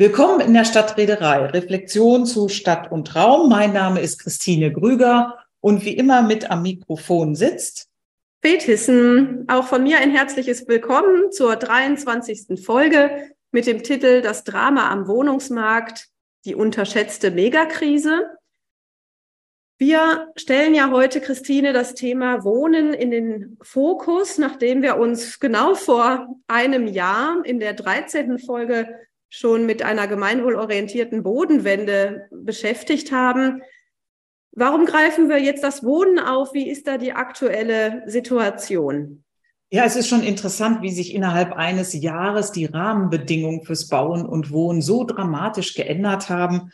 Willkommen in der Stadtreederei. Reflexion zu Stadt und Raum. Mein Name ist Christine Grüger und wie immer mit am Mikrofon sitzt Fetissen. Auch von mir ein herzliches Willkommen zur 23. Folge mit dem Titel Das Drama am Wohnungsmarkt, die unterschätzte Megakrise. Wir stellen ja heute, Christine, das Thema Wohnen in den Fokus, nachdem wir uns genau vor einem Jahr in der 13. Folge schon mit einer gemeinwohlorientierten Bodenwende beschäftigt haben. Warum greifen wir jetzt das Wohnen auf? Wie ist da die aktuelle Situation? Ja, es ist schon interessant, wie sich innerhalb eines Jahres die Rahmenbedingungen fürs Bauen und Wohnen so dramatisch geändert haben,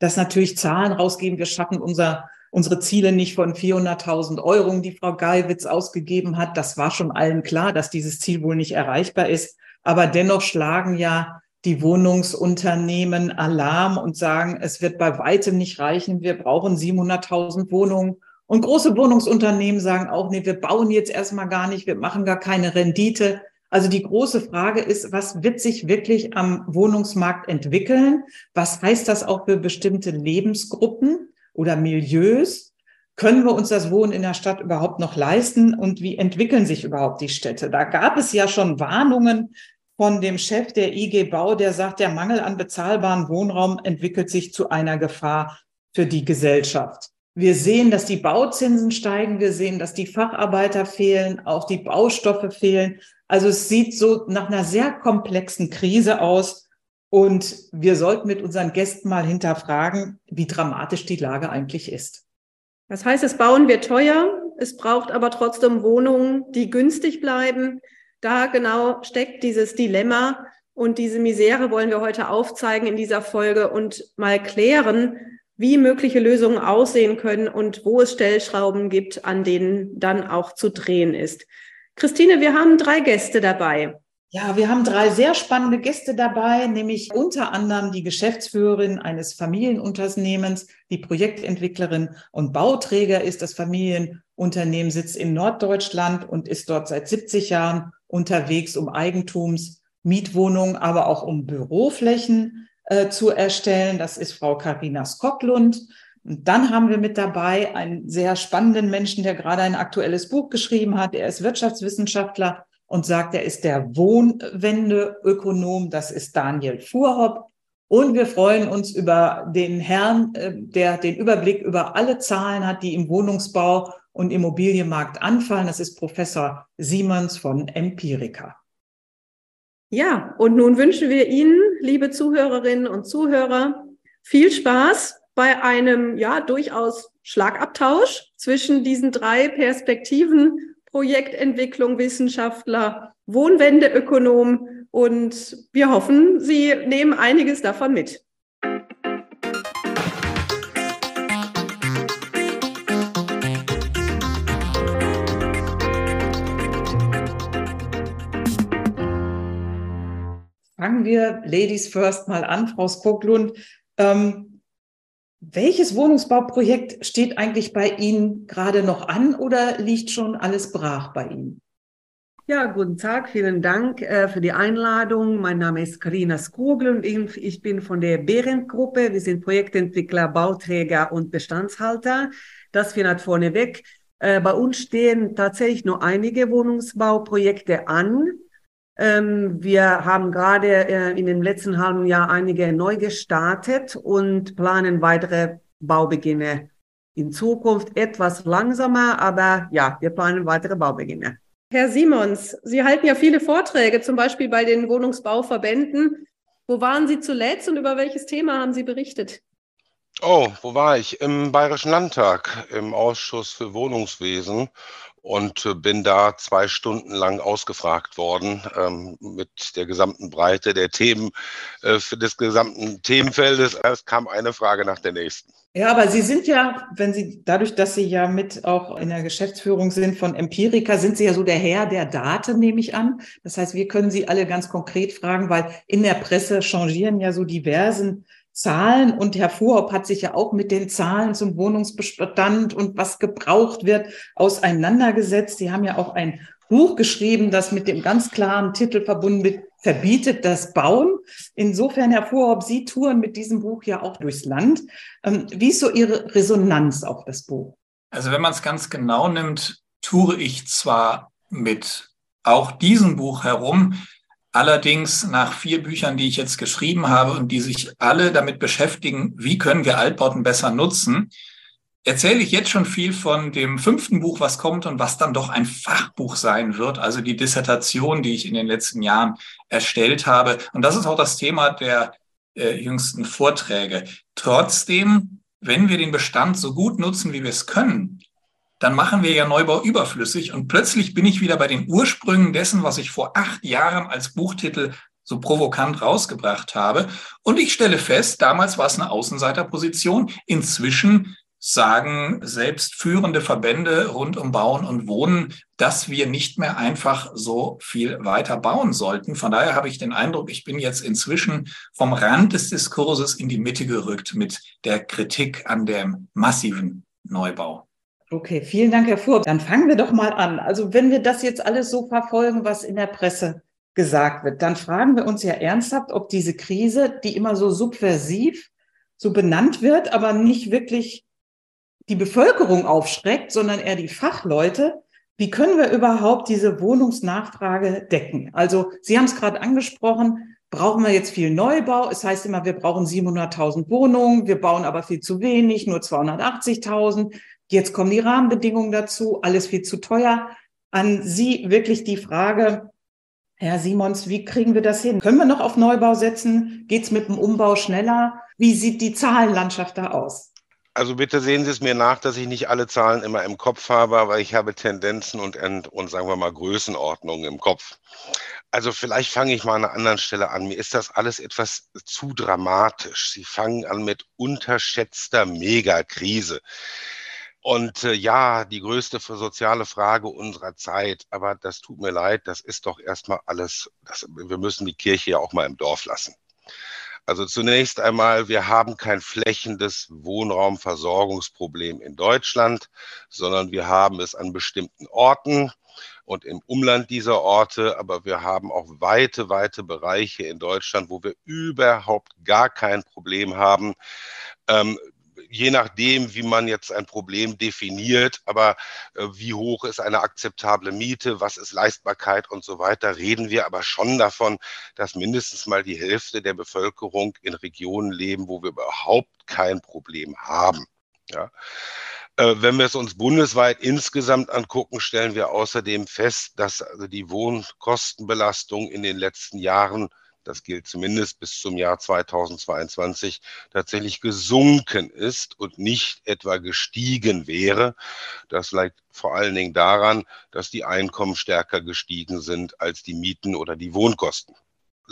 dass natürlich Zahlen rausgeben. Wir schaffen unser, unsere Ziele nicht von 400.000 Euro, die Frau Geiwitz ausgegeben hat. Das war schon allen klar, dass dieses Ziel wohl nicht erreichbar ist. Aber dennoch schlagen ja die Wohnungsunternehmen Alarm und sagen, es wird bei weitem nicht reichen. Wir brauchen 700.000 Wohnungen. Und große Wohnungsunternehmen sagen auch, nee, wir bauen jetzt erstmal gar nicht, wir machen gar keine Rendite. Also die große Frage ist, was wird sich wirklich am Wohnungsmarkt entwickeln? Was heißt das auch für bestimmte Lebensgruppen oder Milieus? Können wir uns das Wohnen in der Stadt überhaupt noch leisten? Und wie entwickeln sich überhaupt die Städte? Da gab es ja schon Warnungen von dem Chef der IG Bau, der sagt, der Mangel an bezahlbaren Wohnraum entwickelt sich zu einer Gefahr für die Gesellschaft. Wir sehen, dass die Bauzinsen steigen. Wir sehen, dass die Facharbeiter fehlen, auch die Baustoffe fehlen. Also es sieht so nach einer sehr komplexen Krise aus. Und wir sollten mit unseren Gästen mal hinterfragen, wie dramatisch die Lage eigentlich ist. Das heißt, es bauen wir teuer. Es braucht aber trotzdem Wohnungen, die günstig bleiben da genau steckt dieses Dilemma und diese Misere wollen wir heute aufzeigen in dieser Folge und mal klären, wie mögliche Lösungen aussehen können und wo es Stellschrauben gibt, an denen dann auch zu drehen ist. Christine, wir haben drei Gäste dabei. Ja, wir haben drei sehr spannende Gäste dabei, nämlich unter anderem die Geschäftsführerin eines Familienunternehmens, die Projektentwicklerin und Bauträger ist. Das Familienunternehmen sitzt in Norddeutschland und ist dort seit 70 Jahren unterwegs, um Eigentums, Mietwohnungen, aber auch um Büroflächen äh, zu erstellen. Das ist Frau Karina Skocklund. Und dann haben wir mit dabei einen sehr spannenden Menschen, der gerade ein aktuelles Buch geschrieben hat. Er ist Wirtschaftswissenschaftler und sagt, er ist der Wohnwendeökonom. Das ist Daniel Fuhrhopp. Und wir freuen uns über den Herrn, äh, der den Überblick über alle Zahlen hat, die im Wohnungsbau und Immobilienmarkt anfallen. Das ist Professor Simons von Empirica. Ja, und nun wünschen wir Ihnen, liebe Zuhörerinnen und Zuhörer, viel Spaß bei einem ja durchaus Schlagabtausch zwischen diesen drei Perspektiven Projektentwicklung, Wissenschaftler, Wohnwendeökonom und wir hoffen, Sie nehmen einiges davon mit. Fangen wir Ladies First mal an, Frau Skoglund. Ähm, welches Wohnungsbauprojekt steht eigentlich bei Ihnen gerade noch an oder liegt schon alles brach bei Ihnen? Ja, guten Tag, vielen Dank äh, für die Einladung. Mein Name ist Karina Skogel und ich, bin von der Behrendt-Gruppe. Wir sind Projektentwickler, Bauträger und Bestandshalter. Das findet vorneweg. Äh, bei uns stehen tatsächlich nur einige Wohnungsbauprojekte an. Ähm, wir haben gerade äh, in dem letzten halben Jahr einige neu gestartet und planen weitere Baubeginne in Zukunft etwas langsamer, aber ja, wir planen weitere Baubeginne. Herr Simons, Sie halten ja viele Vorträge, zum Beispiel bei den Wohnungsbauverbänden. Wo waren Sie zuletzt und über welches Thema haben Sie berichtet? Oh, wo war ich? Im Bayerischen Landtag, im Ausschuss für Wohnungswesen und äh, bin da zwei Stunden lang ausgefragt worden ähm, mit der gesamten Breite der Themen äh, des gesamten Themenfeldes. Es kam eine Frage nach der nächsten. Ja, aber Sie sind ja, wenn Sie, dadurch, dass Sie ja mit auch in der Geschäftsführung sind von Empirica, sind Sie ja so der Herr der Daten, nehme ich an. Das heißt, wir können Sie alle ganz konkret fragen, weil in der Presse changieren ja so diversen Zahlen und Herr Fuhrhopp hat sich ja auch mit den Zahlen zum Wohnungsbestand und was gebraucht wird auseinandergesetzt. Sie haben ja auch ein Buch geschrieben, das mit dem ganz klaren Titel verbunden wird, verbietet das Bauen. Insofern, Herr Vorhob, Sie touren mit diesem Buch ja auch durchs Land. Ähm, wie ist so Ihre Resonanz auf das Buch? Also wenn man es ganz genau nimmt, toure ich zwar mit auch diesem Buch herum, allerdings nach vier Büchern, die ich jetzt geschrieben habe und die sich alle damit beschäftigen, wie können wir Altbauten besser nutzen, erzähle ich jetzt schon viel von dem fünften Buch, was kommt und was dann doch ein Fachbuch sein wird, also die Dissertation, die ich in den letzten Jahren erstellt habe. Und das ist auch das Thema der äh, jüngsten Vorträge. Trotzdem, wenn wir den Bestand so gut nutzen, wie wir es können, dann machen wir ja Neubau überflüssig und plötzlich bin ich wieder bei den Ursprüngen dessen, was ich vor acht Jahren als Buchtitel so provokant rausgebracht habe. Und ich stelle fest, damals war es eine Außenseiterposition. Inzwischen sagen selbst führende Verbände rund um Bauen und Wohnen, dass wir nicht mehr einfach so viel weiter bauen sollten. Von daher habe ich den Eindruck, ich bin jetzt inzwischen vom Rand des Diskurses in die Mitte gerückt mit der Kritik an dem massiven Neubau. Okay, vielen Dank, Herr Fuhr. Dann fangen wir doch mal an. Also wenn wir das jetzt alles so verfolgen, was in der Presse gesagt wird, dann fragen wir uns ja ernsthaft, ob diese Krise, die immer so subversiv so benannt wird, aber nicht wirklich die Bevölkerung aufschreckt, sondern eher die Fachleute. Wie können wir überhaupt diese Wohnungsnachfrage decken? Also Sie haben es gerade angesprochen, brauchen wir jetzt viel Neubau? Es heißt immer, wir brauchen 700.000 Wohnungen, wir bauen aber viel zu wenig, nur 280.000. Jetzt kommen die Rahmenbedingungen dazu, alles viel zu teuer. An Sie wirklich die Frage, Herr Simons, wie kriegen wir das hin? Können wir noch auf Neubau setzen? Geht es mit dem Umbau schneller? Wie sieht die Zahlenlandschaft da aus? Also bitte sehen Sie es mir nach, dass ich nicht alle Zahlen immer im Kopf habe, aber ich habe Tendenzen und, und sagen wir mal Größenordnungen im Kopf. Also vielleicht fange ich mal an einer anderen Stelle an. Mir ist das alles etwas zu dramatisch. Sie fangen an mit unterschätzter Megakrise. Und äh, ja, die größte soziale Frage unserer Zeit. Aber das tut mir leid, das ist doch erstmal alles, das, wir müssen die Kirche ja auch mal im Dorf lassen. Also zunächst einmal, wir haben kein flächendes Wohnraumversorgungsproblem in Deutschland, sondern wir haben es an bestimmten Orten und im Umland dieser Orte, aber wir haben auch weite, weite Bereiche in Deutschland, wo wir überhaupt gar kein Problem haben, ähm, je nachdem, wie man jetzt ein Problem definiert, aber äh, wie hoch ist eine akzeptable Miete, was ist Leistbarkeit und so weiter, reden wir aber schon davon, dass mindestens mal die Hälfte der Bevölkerung in Regionen leben, wo wir überhaupt kein Problem haben. Ja. Äh, wenn wir es uns bundesweit insgesamt angucken, stellen wir außerdem fest, dass also die Wohnkostenbelastung in den letzten Jahren das gilt zumindest bis zum Jahr 2022, tatsächlich gesunken ist und nicht etwa gestiegen wäre. Das liegt vor allen Dingen daran, dass die Einkommen stärker gestiegen sind als die Mieten oder die Wohnkosten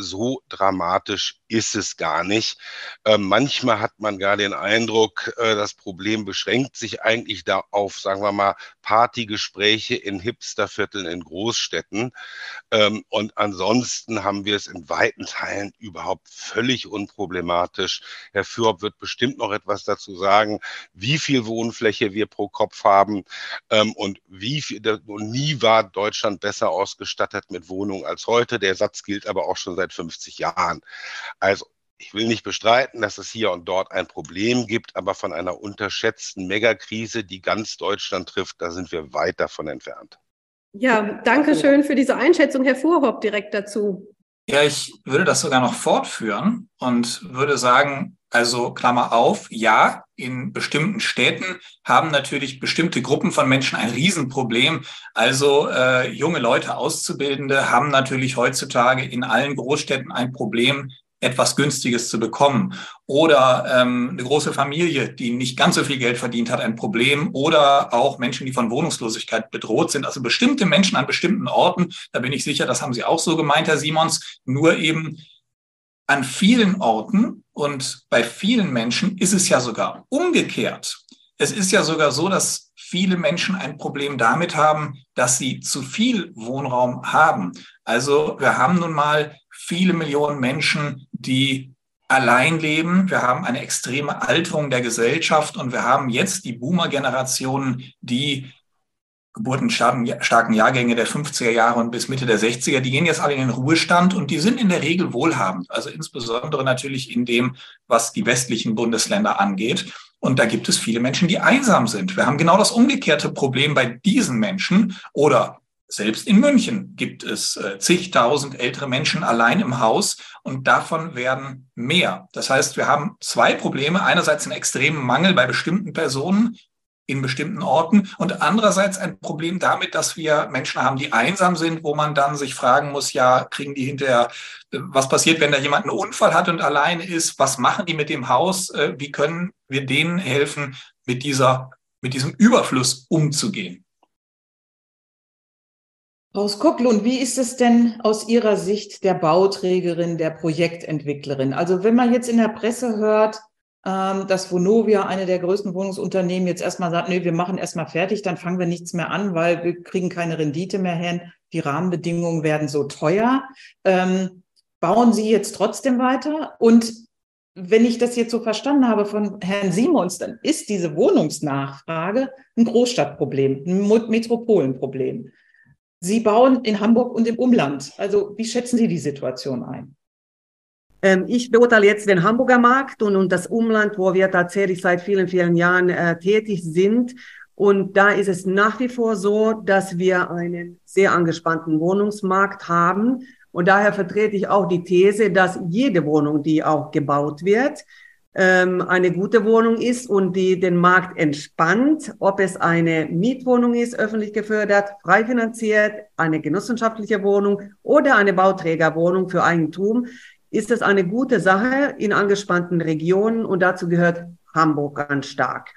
so dramatisch ist es gar nicht. Äh, manchmal hat man gar den Eindruck, äh, das Problem beschränkt sich eigentlich da auf, sagen wir mal, Partygespräche in Hipstervierteln in Großstädten. Ähm, und ansonsten haben wir es in weiten Teilen überhaupt völlig unproblematisch. Herr Fürb wird bestimmt noch etwas dazu sagen, wie viel Wohnfläche wir pro Kopf haben ähm, und wie viel, und nie war Deutschland besser ausgestattet mit Wohnungen als heute. Der Satz gilt aber auch schon seit 50 Jahren. Also ich will nicht bestreiten, dass es hier und dort ein Problem gibt, aber von einer unterschätzten Megakrise, die ganz Deutschland trifft, da sind wir weit davon entfernt. Ja, danke schön für diese Einschätzung, Herr Vorhopp, direkt dazu. Ja, ich würde das sogar noch fortführen und würde sagen, also Klammer auf, ja, in bestimmten Städten haben natürlich bestimmte Gruppen von Menschen ein Riesenproblem. Also äh, junge Leute, Auszubildende haben natürlich heutzutage in allen Großstädten ein Problem, etwas Günstiges zu bekommen. Oder ähm, eine große Familie, die nicht ganz so viel Geld verdient hat, ein Problem. Oder auch Menschen, die von Wohnungslosigkeit bedroht sind. Also bestimmte Menschen an bestimmten Orten, da bin ich sicher, das haben Sie auch so gemeint, Herr Simons, nur eben an vielen Orten und bei vielen Menschen ist es ja sogar umgekehrt. Es ist ja sogar so, dass viele Menschen ein Problem damit haben, dass sie zu viel Wohnraum haben. Also wir haben nun mal viele Millionen Menschen, die allein leben. Wir haben eine extreme Alterung der Gesellschaft und wir haben jetzt die Boomer-Generationen, die geburtenstarken Jahrgänge der 50er Jahre und bis Mitte der 60er, die gehen jetzt alle in den Ruhestand und die sind in der Regel wohlhabend. Also insbesondere natürlich in dem, was die westlichen Bundesländer angeht. Und da gibt es viele Menschen, die einsam sind. Wir haben genau das umgekehrte Problem bei diesen Menschen oder selbst in München gibt es äh, zigtausend ältere Menschen allein im Haus und davon werden mehr. Das heißt, wir haben zwei Probleme. Einerseits einen extremen Mangel bei bestimmten Personen in bestimmten Orten und andererseits ein Problem damit, dass wir Menschen haben, die einsam sind, wo man dann sich fragen muss, ja, kriegen die hinterher, was passiert, wenn da jemand einen Unfall hat und alleine ist? Was machen die mit dem Haus? Äh, wie können wir denen helfen, mit dieser, mit diesem Überfluss umzugehen? Frau Skocklund, wie ist es denn aus Ihrer Sicht der Bauträgerin, der Projektentwicklerin? Also wenn man jetzt in der Presse hört, ähm, dass Vonovia, eine der größten Wohnungsunternehmen, jetzt erstmal sagt, nee, wir machen erstmal fertig, dann fangen wir nichts mehr an, weil wir kriegen keine Rendite mehr hin, die Rahmenbedingungen werden so teuer. Ähm, bauen Sie jetzt trotzdem weiter? Und wenn ich das jetzt so verstanden habe von Herrn Simons, dann ist diese Wohnungsnachfrage ein Großstadtproblem, ein Metropolenproblem. Sie bauen in Hamburg und im Umland. Also wie schätzen Sie die Situation ein? Ähm, ich beurteile jetzt den Hamburger Markt und, und das Umland, wo wir tatsächlich seit vielen, vielen Jahren äh, tätig sind. Und da ist es nach wie vor so, dass wir einen sehr angespannten Wohnungsmarkt haben. Und daher vertrete ich auch die These, dass jede Wohnung, die auch gebaut wird, ähm, eine gute Wohnung ist und die den Markt entspannt, ob es eine Mietwohnung ist, öffentlich gefördert, frei finanziert, eine genossenschaftliche Wohnung oder eine Bauträgerwohnung für Eigentum ist es eine gute Sache in angespannten Regionen und dazu gehört Hamburg ganz stark.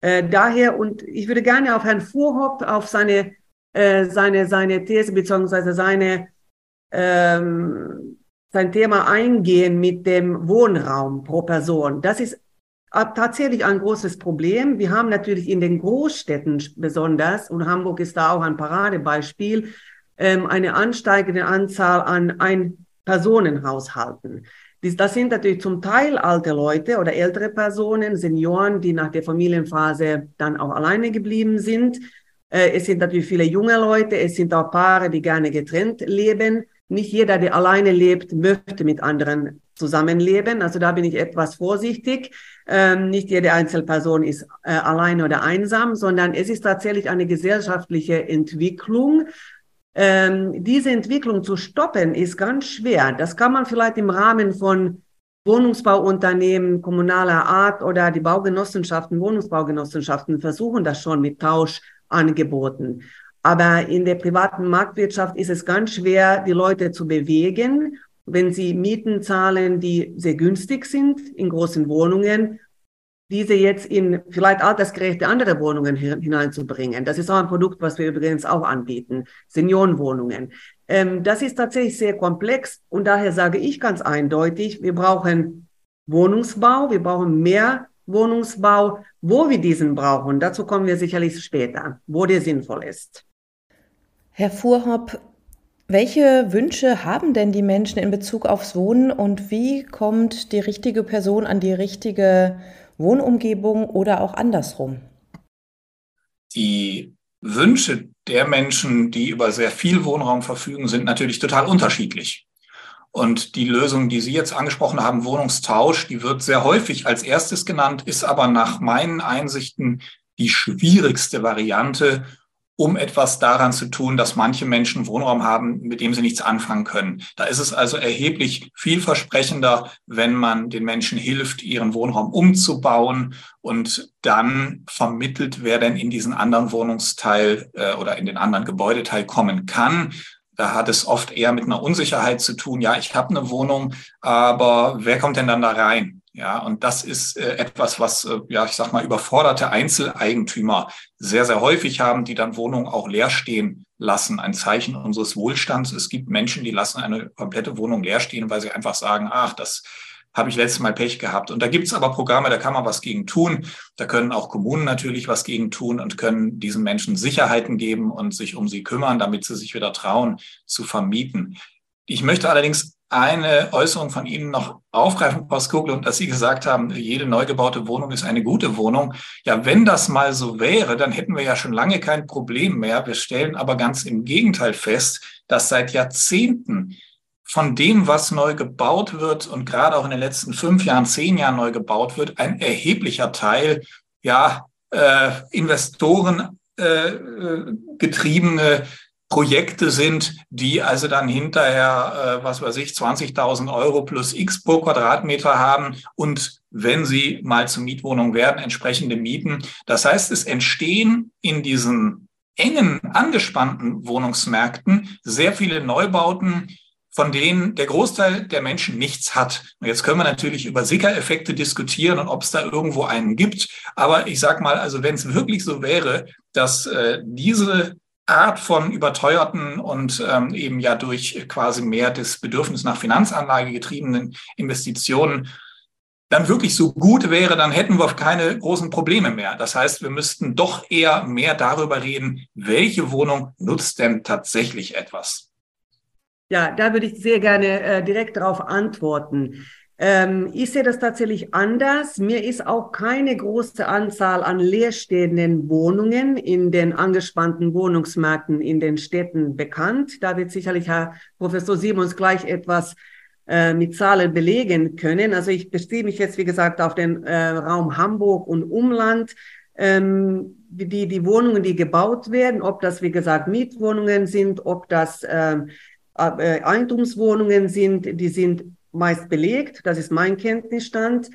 Äh, daher, und ich würde gerne auf Herrn Fuhrhopp, auf seine, äh, seine, seine These beziehungsweise seine, ähm, sein Thema eingehen mit dem Wohnraum pro Person. Das ist tatsächlich ein großes Problem. Wir haben natürlich in den Großstädten besonders, und Hamburg ist da auch ein Paradebeispiel, ähm, eine ansteigende Anzahl an ein Personenhaushalten. Das sind natürlich zum Teil alte Leute oder ältere Personen, Senioren, die nach der Familienphase dann auch alleine geblieben sind. Äh, es sind natürlich viele junge Leute, es sind auch Paare, die gerne getrennt leben. Nicht jeder, der alleine lebt, möchte mit anderen zusammenleben. Also da bin ich etwas vorsichtig. Ähm, nicht jede Einzelperson ist äh, alleine oder einsam, sondern es ist tatsächlich eine gesellschaftliche Entwicklung, ähm, diese Entwicklung zu stoppen, ist ganz schwer. Das kann man vielleicht im Rahmen von Wohnungsbauunternehmen kommunaler Art oder die Baugenossenschaften, Wohnungsbaugenossenschaften versuchen das schon mit Tauschangeboten. Aber in der privaten Marktwirtschaft ist es ganz schwer, die Leute zu bewegen, wenn sie Mieten zahlen, die sehr günstig sind in großen Wohnungen diese jetzt in vielleicht altersgerechte andere Wohnungen hineinzubringen. Das ist auch ein Produkt, was wir übrigens auch anbieten, Seniorenwohnungen. Ähm, das ist tatsächlich sehr komplex und daher sage ich ganz eindeutig, wir brauchen Wohnungsbau, wir brauchen mehr Wohnungsbau, wo wir diesen brauchen. Dazu kommen wir sicherlich später, wo der sinnvoll ist. Herr Fuhrhopp, welche Wünsche haben denn die Menschen in Bezug aufs Wohnen und wie kommt die richtige Person an die richtige Wohnumgebung oder auch andersrum? Die Wünsche der Menschen, die über sehr viel Wohnraum verfügen, sind natürlich total unterschiedlich. Und die Lösung, die Sie jetzt angesprochen haben, Wohnungstausch, die wird sehr häufig als erstes genannt, ist aber nach meinen Einsichten die schwierigste Variante, um etwas daran zu tun, dass manche Menschen Wohnraum haben, mit dem sie nichts anfangen können. Da ist es also erheblich vielversprechender, wenn man den Menschen hilft, ihren Wohnraum umzubauen und dann vermittelt, wer denn in diesen anderen Wohnungsteil äh, oder in den anderen Gebäudeteil kommen kann. Da hat es oft eher mit einer Unsicherheit zu tun. Ja, ich habe eine Wohnung, aber wer kommt denn dann da rein? Ja, und das ist äh, etwas, was, äh, ja, ich sag mal, überforderte Einzeleigentümer sehr, sehr häufig haben, die dann Wohnungen auch leer stehen lassen. Ein Zeichen unseres Wohlstands. Es gibt Menschen, die lassen eine komplette Wohnung leer stehen, weil sie einfach sagen, ach, das habe ich letztes Mal Pech gehabt. Und da gibt es aber Programme, da kann man was gegen tun. Da können auch Kommunen natürlich was gegen tun und können diesen Menschen Sicherheiten geben und sich um sie kümmern, damit sie sich wieder trauen zu vermieten. Ich möchte allerdings eine Äußerung von Ihnen noch aufgreifen, Skogel, und dass Sie gesagt haben, jede neu gebaute Wohnung ist eine gute Wohnung. Ja, wenn das mal so wäre, dann hätten wir ja schon lange kein Problem mehr. Wir stellen aber ganz im Gegenteil fest, dass seit Jahrzehnten von dem, was neu gebaut wird und gerade auch in den letzten fünf Jahren, zehn Jahren neu gebaut wird, ein erheblicher Teil, ja, äh, Investoren äh, äh getriebene Projekte sind, die also dann hinterher, äh, was weiß ich, 20.000 Euro plus X pro Quadratmeter haben und wenn sie mal zur Mietwohnung werden, entsprechende Mieten. Das heißt, es entstehen in diesen engen, angespannten Wohnungsmärkten sehr viele Neubauten, von denen der Großteil der Menschen nichts hat. Und jetzt können wir natürlich über Sickereffekte diskutieren und ob es da irgendwo einen gibt. Aber ich sage mal, also wenn es wirklich so wäre, dass äh, diese Art von überteuerten und ähm, eben ja durch quasi mehr das Bedürfnis nach Finanzanlage getriebenen Investitionen dann wirklich so gut wäre, dann hätten wir keine großen Probleme mehr. Das heißt, wir müssten doch eher mehr darüber reden, welche Wohnung nutzt denn tatsächlich etwas. Ja, da würde ich sehr gerne äh, direkt darauf antworten. Ähm, ich sehe das tatsächlich anders. Mir ist auch keine große Anzahl an leerstehenden Wohnungen in den angespannten Wohnungsmärkten in den Städten bekannt. Da wird sicherlich Herr Professor Simons gleich etwas äh, mit Zahlen belegen können. Also ich beziehe mich jetzt, wie gesagt, auf den äh, Raum Hamburg und Umland. Ähm, die, die Wohnungen, die gebaut werden, ob das, wie gesagt, Mietwohnungen sind, ob das ähm, äh, Eigentumswohnungen sind, die sind meist belegt. Das ist mein Kenntnisstand.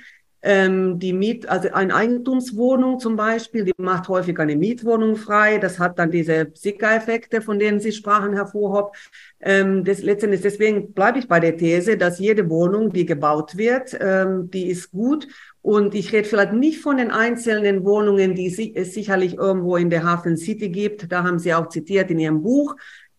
Ähm, die Miet, also eine Eigentumswohnung zum Beispiel, die macht häufig eine Mietwohnung frei. Das hat dann diese Sicker-Effekte, von denen Sie sprachen, Herr Vorhopp. Ähm, das, letztendlich, deswegen bleibe ich bei der These, dass jede Wohnung, die gebaut wird, ähm, die ist gut. Und ich rede vielleicht nicht von den einzelnen Wohnungen, die es sicherlich irgendwo in der Hafen City gibt. Da haben Sie auch zitiert in Ihrem Buch.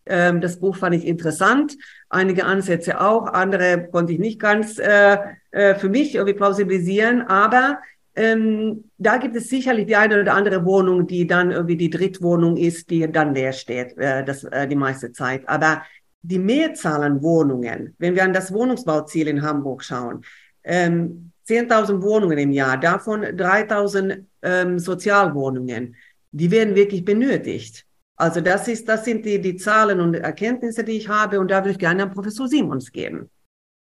Ähm, das Buch fand ich interessant, einige Ansätze auch, andere konnte ich nicht ganz äh, äh, für mich irgendwie plausibilisieren, aber ähm, da gibt es sicherlich die eine oder andere Wohnung, die dann irgendwie die Drittwohnung ist, die dann leer steht, äh, das, äh, die meiste Zeit. Aber die Mehrzahl an Wohnungen, wenn wir an das Wohnungsbauziel in Hamburg schauen, ähm, 10.000 Wohnungen im Jahr, davon 3.000 ähm, Sozialwohnungen, die werden wirklich benötigt. Also das ist, das sind die, die Zahlen und Erkenntnisse, die ich habe und da würde ich gerne an Professor Simons geben.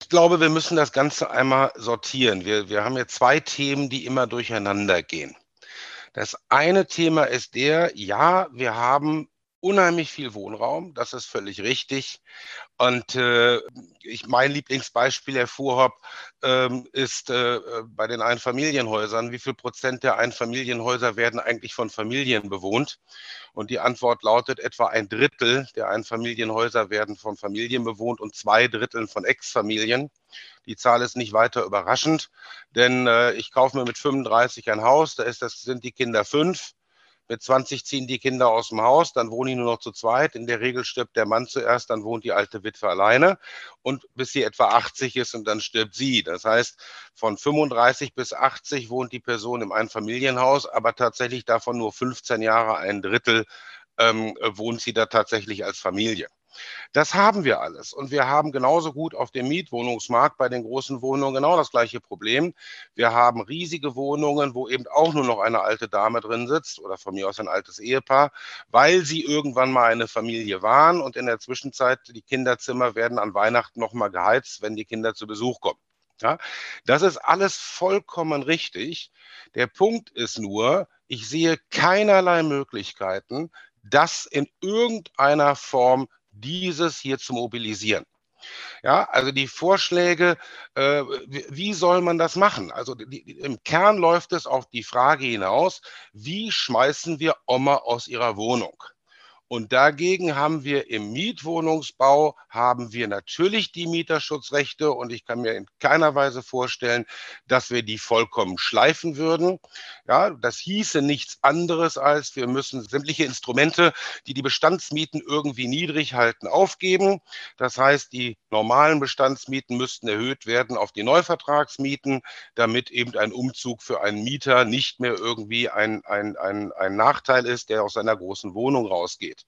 Ich glaube, wir müssen das Ganze einmal sortieren. Wir, wir haben jetzt zwei Themen, die immer durcheinander gehen. Das eine Thema ist der, ja, wir haben unheimlich viel Wohnraum, das ist völlig richtig. Und äh, ich, mein Lieblingsbeispiel, Herr Fuhrhopp, ähm, ist äh, bei den Einfamilienhäusern. Wie viel Prozent der Einfamilienhäuser werden eigentlich von Familien bewohnt? Und die Antwort lautet, etwa ein Drittel der Einfamilienhäuser werden von Familien bewohnt und zwei Drittel von Ex-Familien. Die Zahl ist nicht weiter überraschend, denn äh, ich kaufe mir mit 35 ein Haus, da ist das, sind die Kinder fünf mit 20 ziehen die Kinder aus dem Haus, dann wohnen die nur noch zu zweit. In der Regel stirbt der Mann zuerst, dann wohnt die alte Witwe alleine und bis sie etwa 80 ist und dann stirbt sie. Das heißt, von 35 bis 80 wohnt die Person im Einfamilienhaus, aber tatsächlich davon nur 15 Jahre, ein Drittel ähm, wohnt sie da tatsächlich als Familie. Das haben wir alles. Und wir haben genauso gut auf dem Mietwohnungsmarkt bei den großen Wohnungen genau das gleiche Problem. Wir haben riesige Wohnungen, wo eben auch nur noch eine alte Dame drin sitzt oder von mir aus ein altes Ehepaar, weil sie irgendwann mal eine Familie waren und in der Zwischenzeit die Kinderzimmer werden an Weihnachten nochmal geheizt, wenn die Kinder zu Besuch kommen. Ja, das ist alles vollkommen richtig. Der Punkt ist nur, ich sehe keinerlei Möglichkeiten, das in irgendeiner Form dieses hier zu mobilisieren. Ja, also die Vorschläge, äh, wie soll man das machen? Also die, im Kern läuft es auf die Frage hinaus, wie schmeißen wir Oma aus ihrer Wohnung? Und dagegen haben wir im Mietwohnungsbau, haben wir natürlich die Mieterschutzrechte und ich kann mir in keiner Weise vorstellen, dass wir die vollkommen schleifen würden. Ja, das hieße nichts anderes als, wir müssen sämtliche Instrumente, die die Bestandsmieten irgendwie niedrig halten, aufgeben. Das heißt, die normalen Bestandsmieten müssten erhöht werden auf die Neuvertragsmieten, damit eben ein Umzug für einen Mieter nicht mehr irgendwie ein, ein, ein, ein Nachteil ist, der aus seiner großen Wohnung rausgeht.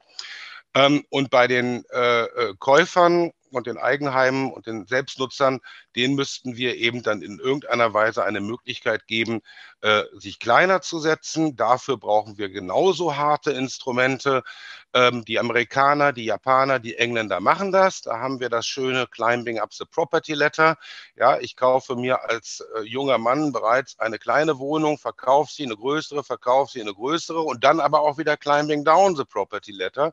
Ähm, und bei den äh, äh, Käufern und den Eigenheimen und den Selbstnutzern, denen müssten wir eben dann in irgendeiner Weise eine Möglichkeit geben, äh, sich kleiner zu setzen. Dafür brauchen wir genauso harte Instrumente. Ähm, die Amerikaner, die Japaner, die Engländer machen das. Da haben wir das schöne Climbing up the Property Letter. Ja, ich kaufe mir als äh, junger Mann bereits eine kleine Wohnung, verkaufe sie eine größere, verkaufe sie eine größere und dann aber auch wieder Climbing down the Property Letter.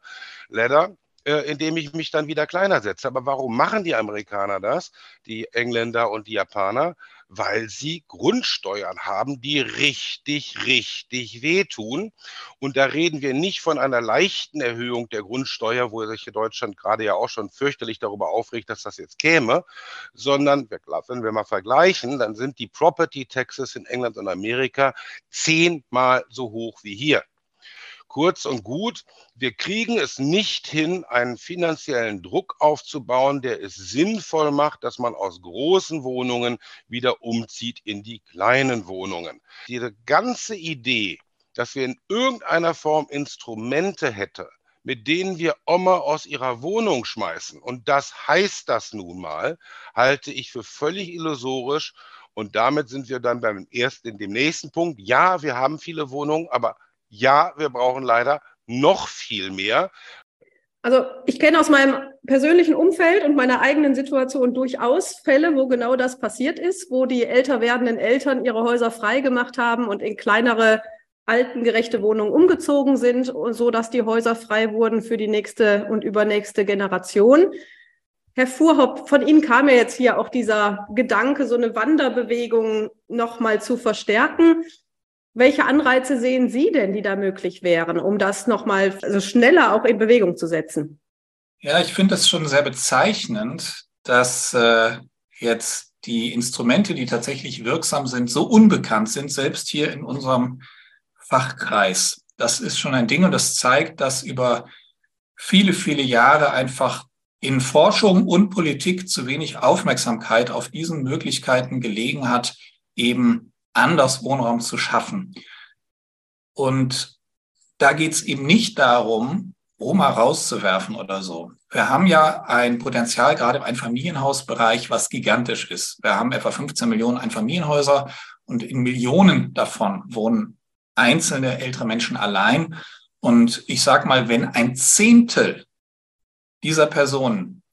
Ladder äh, indem ich mich dann wieder kleiner setze. Aber warum machen die Amerikaner das, die Engländer und die Japaner? Weil sie Grundsteuern haben, die richtig, richtig wehtun. Und da reden wir nicht von einer leichten Erhöhung der Grundsteuer, wo sich Deutschland gerade ja auch schon fürchterlich darüber aufregt, dass das jetzt käme, sondern wenn wir mal vergleichen, dann sind die Property Taxes in England und Amerika zehnmal so hoch wie hier. Kurz und gut, wir kriegen es nicht hin, einen finanziellen Druck aufzubauen, der es sinnvoll macht, dass man aus großen Wohnungen wieder umzieht in die kleinen Wohnungen. Diese ganze Idee, dass wir in irgendeiner Form Instrumente hätten, mit denen wir Oma aus ihrer Wohnung schmeißen. Und das heißt das nun mal, halte ich für völlig illusorisch. Und damit sind wir dann beim ersten, in dem nächsten Punkt. Ja, wir haben viele Wohnungen, aber ja, wir brauchen leider noch viel mehr. Also ich kenne aus meinem persönlichen Umfeld und meiner eigenen Situation durchaus Fälle, wo genau das passiert ist, wo die älter werdenden Eltern ihre Häuser freigemacht haben und in kleinere altengerechte Wohnungen umgezogen sind, so dass die Häuser frei wurden für die nächste und übernächste Generation. Herr Fuhrhopp, von Ihnen kam ja jetzt hier auch dieser Gedanke, so eine Wanderbewegung nochmal zu verstärken. Welche Anreize sehen Sie denn, die da möglich wären, um das nochmal also schneller auch in Bewegung zu setzen? Ja, ich finde es schon sehr bezeichnend, dass äh, jetzt die Instrumente, die tatsächlich wirksam sind, so unbekannt sind, selbst hier in unserem Fachkreis. Das ist schon ein Ding und das zeigt, dass über viele, viele Jahre einfach in Forschung und Politik zu wenig Aufmerksamkeit auf diesen Möglichkeiten gelegen hat, eben anders Wohnraum zu schaffen. Und da geht es eben nicht darum, Roma rauszuwerfen oder so. Wir haben ja ein Potenzial gerade im Einfamilienhausbereich, was gigantisch ist. Wir haben etwa 15 Millionen Einfamilienhäuser und in Millionen davon wohnen einzelne ältere Menschen allein. Und ich sage mal, wenn ein Zehntel dieser Personen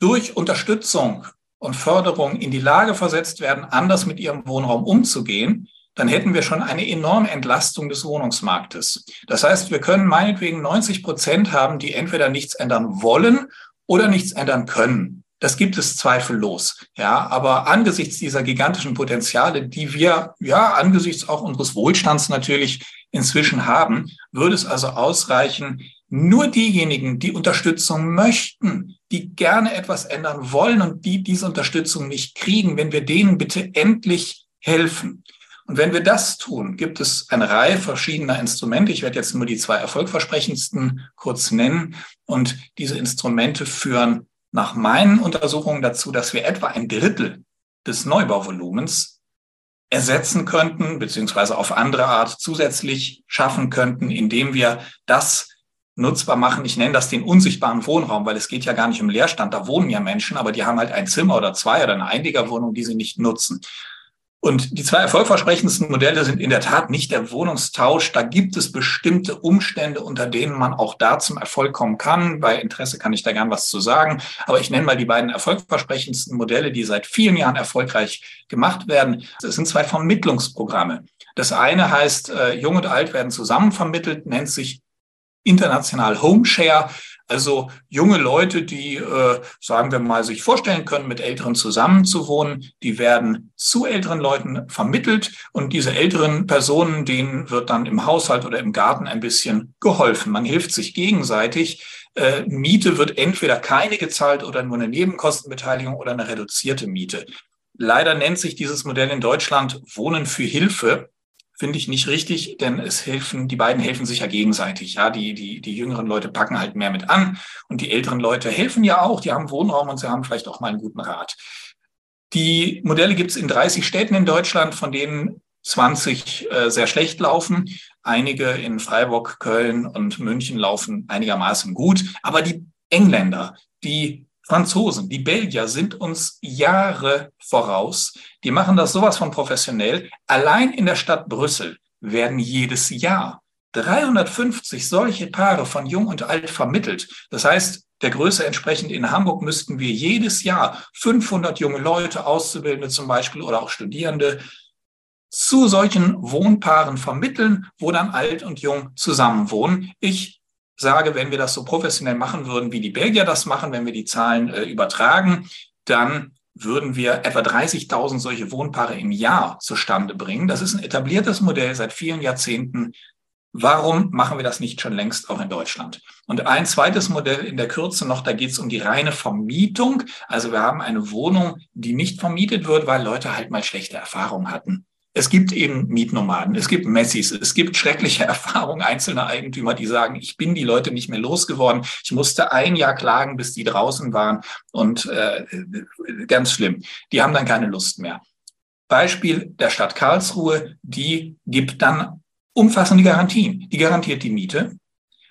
durch Unterstützung und Förderung in die Lage versetzt werden, anders mit ihrem Wohnraum umzugehen, dann hätten wir schon eine enorme Entlastung des Wohnungsmarktes. Das heißt, wir können meinetwegen 90 Prozent haben, die entweder nichts ändern wollen oder nichts ändern können. Das gibt es zweifellos. Ja, aber angesichts dieser gigantischen Potenziale, die wir, ja, angesichts auch unseres Wohlstands natürlich inzwischen haben, würde es also ausreichen, nur diejenigen, die Unterstützung möchten, die gerne etwas ändern wollen und die diese Unterstützung nicht kriegen, wenn wir denen bitte endlich helfen. Und wenn wir das tun, gibt es eine Reihe verschiedener Instrumente. Ich werde jetzt nur die zwei erfolgversprechendsten kurz nennen. Und diese Instrumente führen nach meinen Untersuchungen dazu, dass wir etwa ein Drittel des Neubauvolumens ersetzen könnten, beziehungsweise auf andere Art zusätzlich schaffen könnten, indem wir das nutzbar machen. Ich nenne das den unsichtbaren Wohnraum, weil es geht ja gar nicht um Leerstand. Da wohnen ja Menschen, aber die haben halt ein Zimmer oder zwei oder eine Einliegerwohnung, die sie nicht nutzen. Und die zwei erfolgversprechendsten Modelle sind in der Tat nicht der Wohnungstausch. Da gibt es bestimmte Umstände, unter denen man auch da zum Erfolg kommen kann. Bei Interesse kann ich da gern was zu sagen. Aber ich nenne mal die beiden erfolgversprechendsten Modelle, die seit vielen Jahren erfolgreich gemacht werden. Es sind zwei Vermittlungsprogramme. Das eine heißt, äh, Jung und Alt werden zusammen vermittelt, nennt sich international Homeshare, also junge Leute, die, äh, sagen wir mal, sich vorstellen können, mit Älteren zusammenzuwohnen, die werden zu älteren Leuten vermittelt und diese älteren Personen, denen wird dann im Haushalt oder im Garten ein bisschen geholfen. Man hilft sich gegenseitig. Äh, Miete wird entweder keine gezahlt oder nur eine Nebenkostenbeteiligung oder eine reduzierte Miete. Leider nennt sich dieses Modell in Deutschland Wohnen für Hilfe finde ich nicht richtig, denn es helfen, die beiden helfen sich ja gegenseitig. Ja, die, die, die jüngeren Leute packen halt mehr mit an und die älteren Leute helfen ja auch. Die haben Wohnraum und sie haben vielleicht auch mal einen guten Rat. Die Modelle gibt es in 30 Städten in Deutschland, von denen 20 äh, sehr schlecht laufen. Einige in Freiburg, Köln und München laufen einigermaßen gut. Aber die Engländer, die Franzosen, die Belgier sind uns Jahre voraus. Die machen das sowas von professionell. Allein in der Stadt Brüssel werden jedes Jahr 350 solche Paare von Jung und Alt vermittelt. Das heißt, der Größe entsprechend in Hamburg müssten wir jedes Jahr 500 junge Leute, Auszubildende zum Beispiel oder auch Studierende zu solchen Wohnpaaren vermitteln, wo dann alt und jung zusammenwohnen. Ich sage, wenn wir das so professionell machen würden, wie die Belgier das machen, wenn wir die Zahlen äh, übertragen, dann würden wir etwa 30.000 solche Wohnpaare im Jahr zustande bringen. Das ist ein etabliertes Modell seit vielen Jahrzehnten. Warum machen wir das nicht schon längst auch in Deutschland? Und ein zweites Modell in der Kürze noch, da geht es um die reine Vermietung. Also wir haben eine Wohnung, die nicht vermietet wird, weil Leute halt mal schlechte Erfahrungen hatten. Es gibt eben Mietnomaden, es gibt Messis, es gibt schreckliche Erfahrungen einzelner Eigentümer, die sagen, ich bin die Leute nicht mehr losgeworden. Ich musste ein Jahr klagen, bis die draußen waren und äh, ganz schlimm. Die haben dann keine Lust mehr. Beispiel der Stadt Karlsruhe, die gibt dann umfassende Garantien. Die garantiert die Miete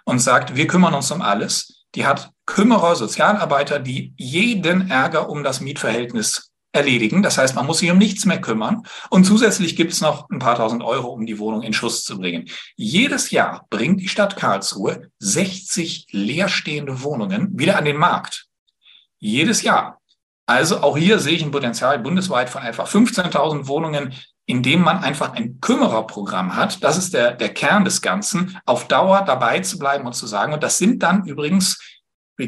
und sagt, wir kümmern uns um alles. Die hat Kümmerer, Sozialarbeiter, die jeden Ärger um das Mietverhältnis erledigen. Das heißt, man muss sich um nichts mehr kümmern. Und zusätzlich gibt es noch ein paar tausend Euro, um die Wohnung in Schuss zu bringen. Jedes Jahr bringt die Stadt Karlsruhe 60 leerstehende Wohnungen wieder an den Markt. Jedes Jahr. Also auch hier sehe ich ein Potenzial bundesweit von einfach 15.000 Wohnungen, indem man einfach ein Kümmererprogramm hat. Das ist der, der Kern des Ganzen, auf Dauer dabei zu bleiben und zu sagen, und das sind dann übrigens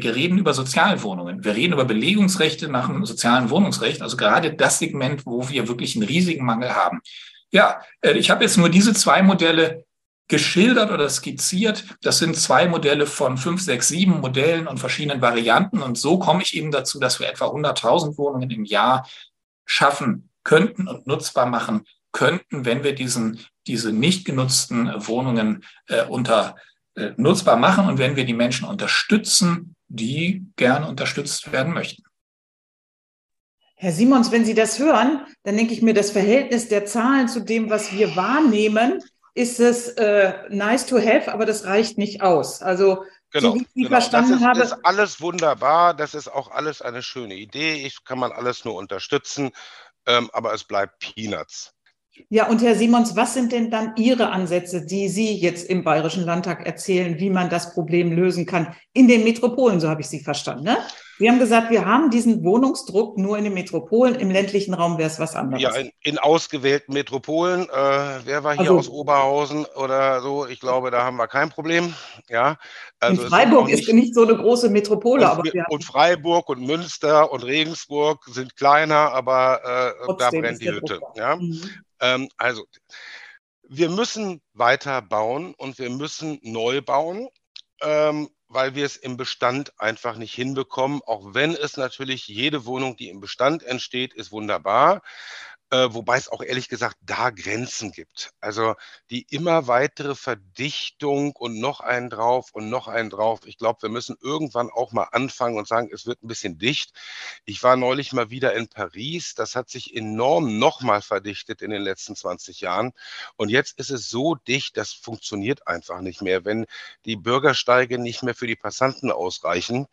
wir reden über Sozialwohnungen. Wir reden über Belegungsrechte nach dem sozialen Wohnungsrecht. Also gerade das Segment, wo wir wirklich einen riesigen Mangel haben. Ja, äh, ich habe jetzt nur diese zwei Modelle geschildert oder skizziert. Das sind zwei Modelle von fünf, sechs, sieben Modellen und verschiedenen Varianten. Und so komme ich eben dazu, dass wir etwa 100.000 Wohnungen im Jahr schaffen könnten und nutzbar machen könnten, wenn wir diesen, diese nicht genutzten Wohnungen äh, unter äh, nutzbar machen und wenn wir die Menschen unterstützen, die gern unterstützt werden möchten. Herr Simons, wenn Sie das hören, dann denke ich mir, das Verhältnis der Zahlen zu dem, was wir wahrnehmen, ist es äh, nice to have, aber das reicht nicht aus. Also Genau, so wie ich genau. verstanden das ist, habe. Das ist alles wunderbar, das ist auch alles eine schöne Idee. Ich kann man alles nur unterstützen, ähm, aber es bleibt Peanuts. Ja, und Herr Simons, was sind denn dann Ihre Ansätze, die Sie jetzt im Bayerischen Landtag erzählen, wie man das Problem lösen kann? In den Metropolen, so habe ich Sie verstanden. Ne? Sie haben gesagt, wir haben diesen Wohnungsdruck nur in den Metropolen, im ländlichen Raum wäre es was anderes. Ja, in, in ausgewählten Metropolen. Äh, wer war hier also, aus Oberhausen oder so? Ich glaube, da haben wir kein Problem. Ja, also in Freiburg ist, nicht, nicht, so eine große Metropole. Und, aber und Freiburg und Münster und Regensburg sind kleiner, aber äh, da brennt die Hütte. Ja? Mhm. Ähm, also, wir müssen weiter bauen und wir müssen neu bauen, ähm, weil wir es im Bestand einfach nicht hinbekommen, auch wenn es natürlich jede Wohnung, die im Bestand entsteht, ist wunderbar äh, wobei es auch ehrlich gesagt da Grenzen gibt. Also die immer weitere Verdichtung und noch einen drauf und noch einen drauf. Ich glaube, wir müssen irgendwann auch mal anfangen und sagen, es wird ein bisschen dicht. Ich war neulich mal wieder in Paris. Das hat sich enorm nochmal verdichtet in den letzten 20 Jahren. Und jetzt ist es so dicht, das funktioniert einfach nicht mehr. Wenn die Bürgersteige nicht mehr für die Passanten ausreichen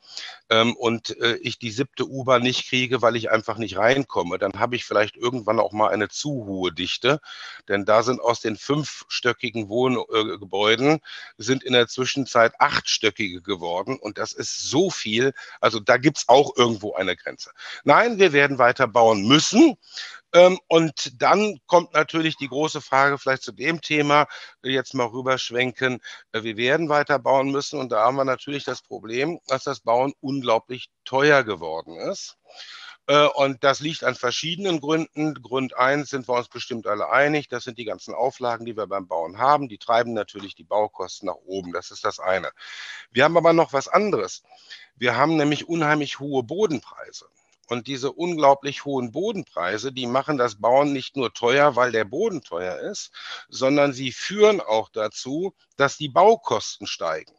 ähm, und äh, ich die siebte U-Bahn nicht kriege, weil ich einfach nicht reinkomme, dann habe ich vielleicht irgendwann auch auch mal eine zu hohe Dichte, denn da sind aus den fünfstöckigen Wohngebäuden äh, sind in der Zwischenzeit achtstöckige geworden und das ist so viel. Also da gibt es auch irgendwo eine Grenze. Nein, wir werden weiter bauen müssen. Ähm, und dann kommt natürlich die große Frage vielleicht zu dem Thema, jetzt mal rüberschwenken. Äh, wir werden weiter bauen müssen und da haben wir natürlich das Problem, dass das Bauen unglaublich teuer geworden ist. Äh, und das liegt an verschiedenen Gründen. Grund eins sind wir uns bestimmt alle einig. Das sind die ganzen Auflagen, die wir beim Bauen haben. Die treiben natürlich die Baukosten nach oben. Das ist das eine. Wir haben aber noch was anderes. Wir haben nämlich unheimlich hohe Bodenpreise. Und diese unglaublich hohen Bodenpreise, die machen das Bauen nicht nur teuer, weil der Boden teuer ist, sondern sie führen auch dazu, dass die Baukosten steigen.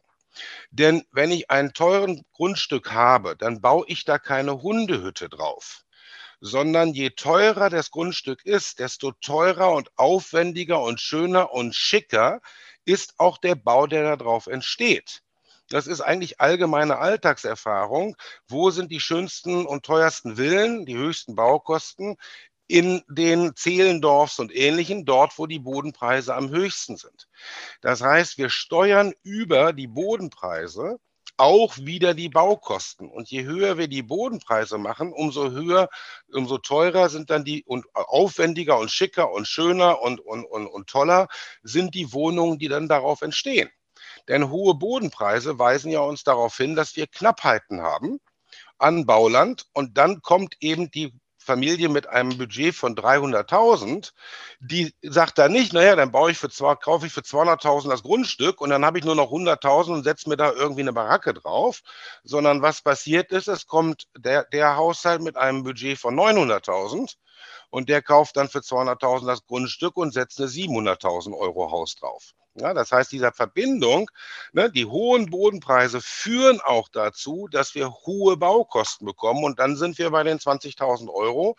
Denn wenn ich ein teuren Grundstück habe, dann baue ich da keine Hundehütte drauf, sondern je teurer das Grundstück ist, desto teurer und aufwendiger und schöner und schicker ist auch der Bau, der da drauf entsteht. Das ist eigentlich allgemeine Alltagserfahrung. Wo sind die schönsten und teuersten Villen, die höchsten Baukosten? In den Zehlendorfs und ähnlichen, dort, wo die Bodenpreise am höchsten sind. Das heißt, wir steuern über die Bodenpreise auch wieder die Baukosten. Und je höher wir die Bodenpreise machen, umso höher, umso teurer sind dann die und aufwendiger und schicker und schöner und, und, und, und toller sind die Wohnungen, die dann darauf entstehen. Denn hohe Bodenpreise weisen ja uns darauf hin, dass wir Knappheiten haben an Bauland und dann kommt eben die Familie mit einem Budget von 300.000, die sagt da nicht, naja, dann baue ich für zwei, kaufe ich für 200.000 das Grundstück und dann habe ich nur noch 100.000 und setze mir da irgendwie eine Baracke drauf, sondern was passiert ist, es kommt der, der Haushalt mit einem Budget von 900.000 und der kauft dann für 200.000 das Grundstück und setzt eine 700.000 Euro Haus drauf. Ja, das heißt, dieser Verbindung, ne, die hohen Bodenpreise führen auch dazu, dass wir hohe Baukosten bekommen. Und dann sind wir bei den 20.000 Euro,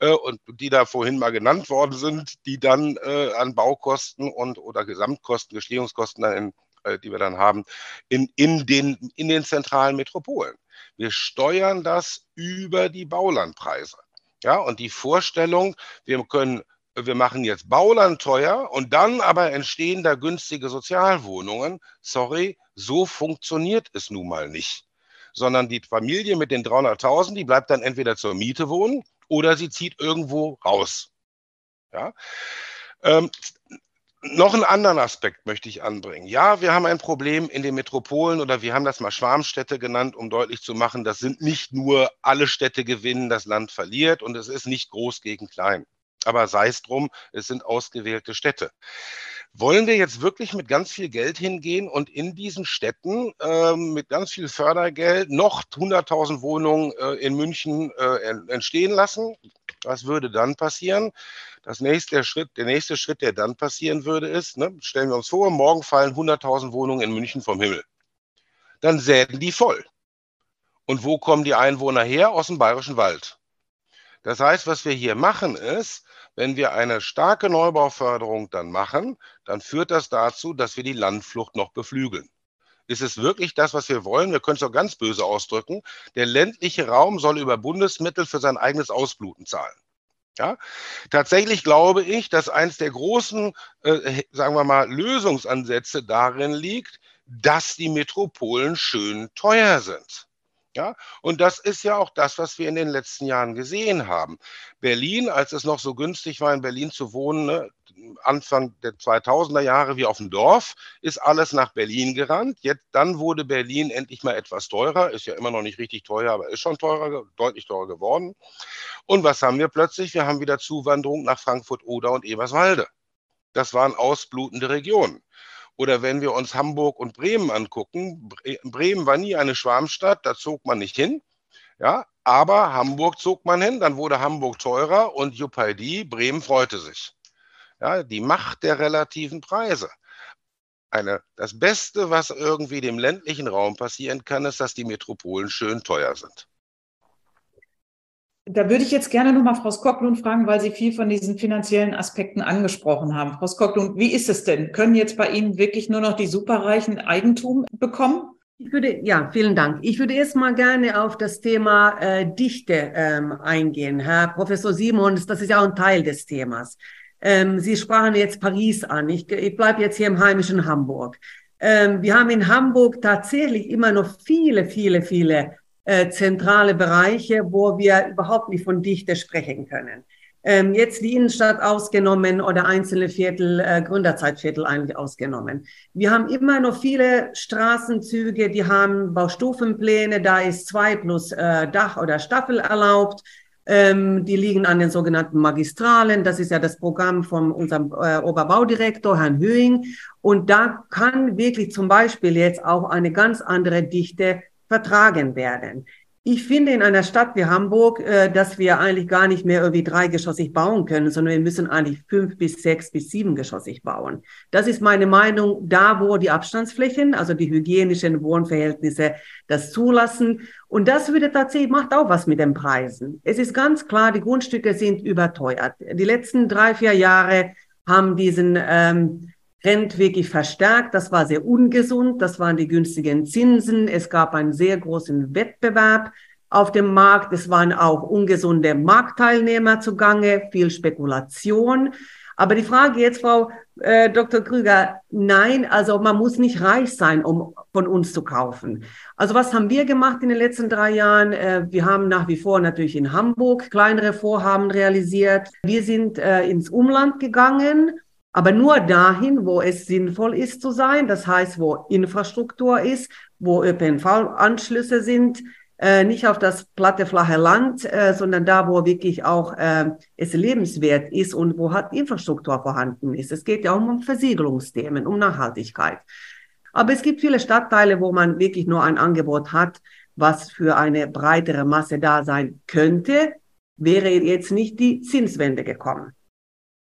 äh, und die da vorhin mal genannt worden sind, die dann äh, an Baukosten und oder Gesamtkosten, Gestehungskosten, in, äh, die wir dann haben, in, in, den, in den zentralen Metropolen. Wir steuern das über die Baulandpreise. Ja, und die Vorstellung, wir können wir machen jetzt Bauland teuer und dann aber entstehen da günstige Sozialwohnungen. Sorry, so funktioniert es nun mal nicht. Sondern die Familie mit den 300.000, die bleibt dann entweder zur Miete wohnen oder sie zieht irgendwo raus. Ja? Ähm, noch einen anderen Aspekt möchte ich anbringen. Ja, wir haben ein Problem in den Metropolen oder wir haben das mal Schwarmstädte genannt, um deutlich zu machen, das sind nicht nur alle Städte gewinnen, das Land verliert und es ist nicht groß gegen klein. Aber sei es drum, es sind ausgewählte Städte. Wollen wir jetzt wirklich mit ganz viel Geld hingehen und in diesen Städten äh, mit ganz viel Fördergeld noch 100.000 Wohnungen äh, in München äh, entstehen lassen? Was würde dann passieren? Das nächste, Schritt, der nächste Schritt, der dann passieren würde, ist, ne, stellen wir uns vor, morgen fallen 100.000 Wohnungen in München vom Himmel. Dann säten die voll. Und wo kommen die Einwohner her? Aus dem Bayerischen Wald. Das heißt, was wir hier machen ist, wenn wir eine starke Neubauförderung dann machen, dann führt das dazu, dass wir die Landflucht noch beflügeln. Ist es wirklich das, was wir wollen? Wir können es auch ganz böse ausdrücken. Der ländliche Raum soll über Bundesmittel für sein eigenes Ausbluten zahlen. Ja? Tatsächlich glaube ich, dass eins der großen, äh, sagen wir mal, Lösungsansätze darin liegt, dass die Metropolen schön teuer sind. Ja, und das ist ja auch das, was wir in den letzten Jahren gesehen haben. Berlin, als es noch so günstig war, in Berlin zu wohnen, ne, Anfang der 2000er Jahre wie auf dem Dorf, ist alles nach Berlin gerannt. Jetzt, dann wurde Berlin endlich mal etwas teurer, ist ja immer noch nicht richtig teuer, aber ist schon teurer, deutlich teurer geworden. Und was haben wir plötzlich? Wir haben wieder Zuwanderung nach Frankfurt Oder und Eberswalde. Das waren ausblutende Regionen. Oder wenn wir uns Hamburg und Bremen angucken, Bremen war nie eine Schwarmstadt, da zog man nicht hin. Ja, aber Hamburg zog man hin, dann wurde Hamburg teurer und Juppaldi, Bremen freute sich. Ja, die Macht der relativen Preise. Eine, das Beste, was irgendwie dem ländlichen Raum passieren kann, ist, dass die Metropolen schön teuer sind. Da würde ich jetzt gerne nochmal Frau Skocklund fragen, weil Sie viel von diesen finanziellen Aspekten angesprochen haben. Frau Skocklund, wie ist es denn? Können jetzt bei Ihnen wirklich nur noch die Superreichen Eigentum bekommen? Ich würde, ja, vielen Dank. Ich würde erst mal gerne auf das Thema äh, Dichte ähm, eingehen. Herr Professor Simons, das ist ja auch ein Teil des Themas. Ähm, Sie sprachen jetzt Paris an. Ich, ich bleibe jetzt hier im heimischen Hamburg. Ähm, wir haben in Hamburg tatsächlich immer noch viele, viele, viele äh, zentrale Bereiche, wo wir überhaupt nicht von Dichte sprechen können. Ähm, jetzt die Innenstadt ausgenommen oder einzelne Viertel, äh, Gründerzeitviertel eigentlich ausgenommen. Wir haben immer noch viele Straßenzüge, die haben Baustufenpläne, da ist zwei plus äh, Dach oder Staffel erlaubt. Ähm, die liegen an den sogenannten Magistralen. Das ist ja das Programm von unserem äh, Oberbaudirektor, Herrn Höhing. Und da kann wirklich zum Beispiel jetzt auch eine ganz andere Dichte vertragen werden. Ich finde in einer Stadt wie Hamburg, äh, dass wir eigentlich gar nicht mehr irgendwie dreigeschossig bauen können, sondern wir müssen eigentlich fünf bis sechs bis siebengeschossig bauen. Das ist meine Meinung, da wo die Abstandsflächen, also die hygienischen Wohnverhältnisse das zulassen. Und das würde tatsächlich, macht auch was mit den Preisen. Es ist ganz klar, die Grundstücke sind überteuert. Die letzten drei, vier Jahre haben diesen ähm, Trend wirklich verstärkt. Das war sehr ungesund. Das waren die günstigen Zinsen. Es gab einen sehr großen Wettbewerb auf dem Markt. Es waren auch ungesunde Marktteilnehmer zugange, viel Spekulation. Aber die Frage jetzt, Frau äh, Dr. Krüger, nein, also man muss nicht reich sein, um von uns zu kaufen. Also was haben wir gemacht in den letzten drei Jahren? Äh, wir haben nach wie vor natürlich in Hamburg kleinere Vorhaben realisiert. Wir sind äh, ins Umland gegangen aber nur dahin, wo es sinnvoll ist zu sein, das heißt, wo Infrastruktur ist, wo ÖPNV-Anschlüsse sind, äh, nicht auf das platte, flache Land, äh, sondern da, wo wirklich auch äh, es lebenswert ist und wo halt Infrastruktur vorhanden ist. Es geht ja auch um Versiegelungsthemen, um Nachhaltigkeit. Aber es gibt viele Stadtteile, wo man wirklich nur ein Angebot hat, was für eine breitere Masse da sein könnte, wäre jetzt nicht die Zinswende gekommen.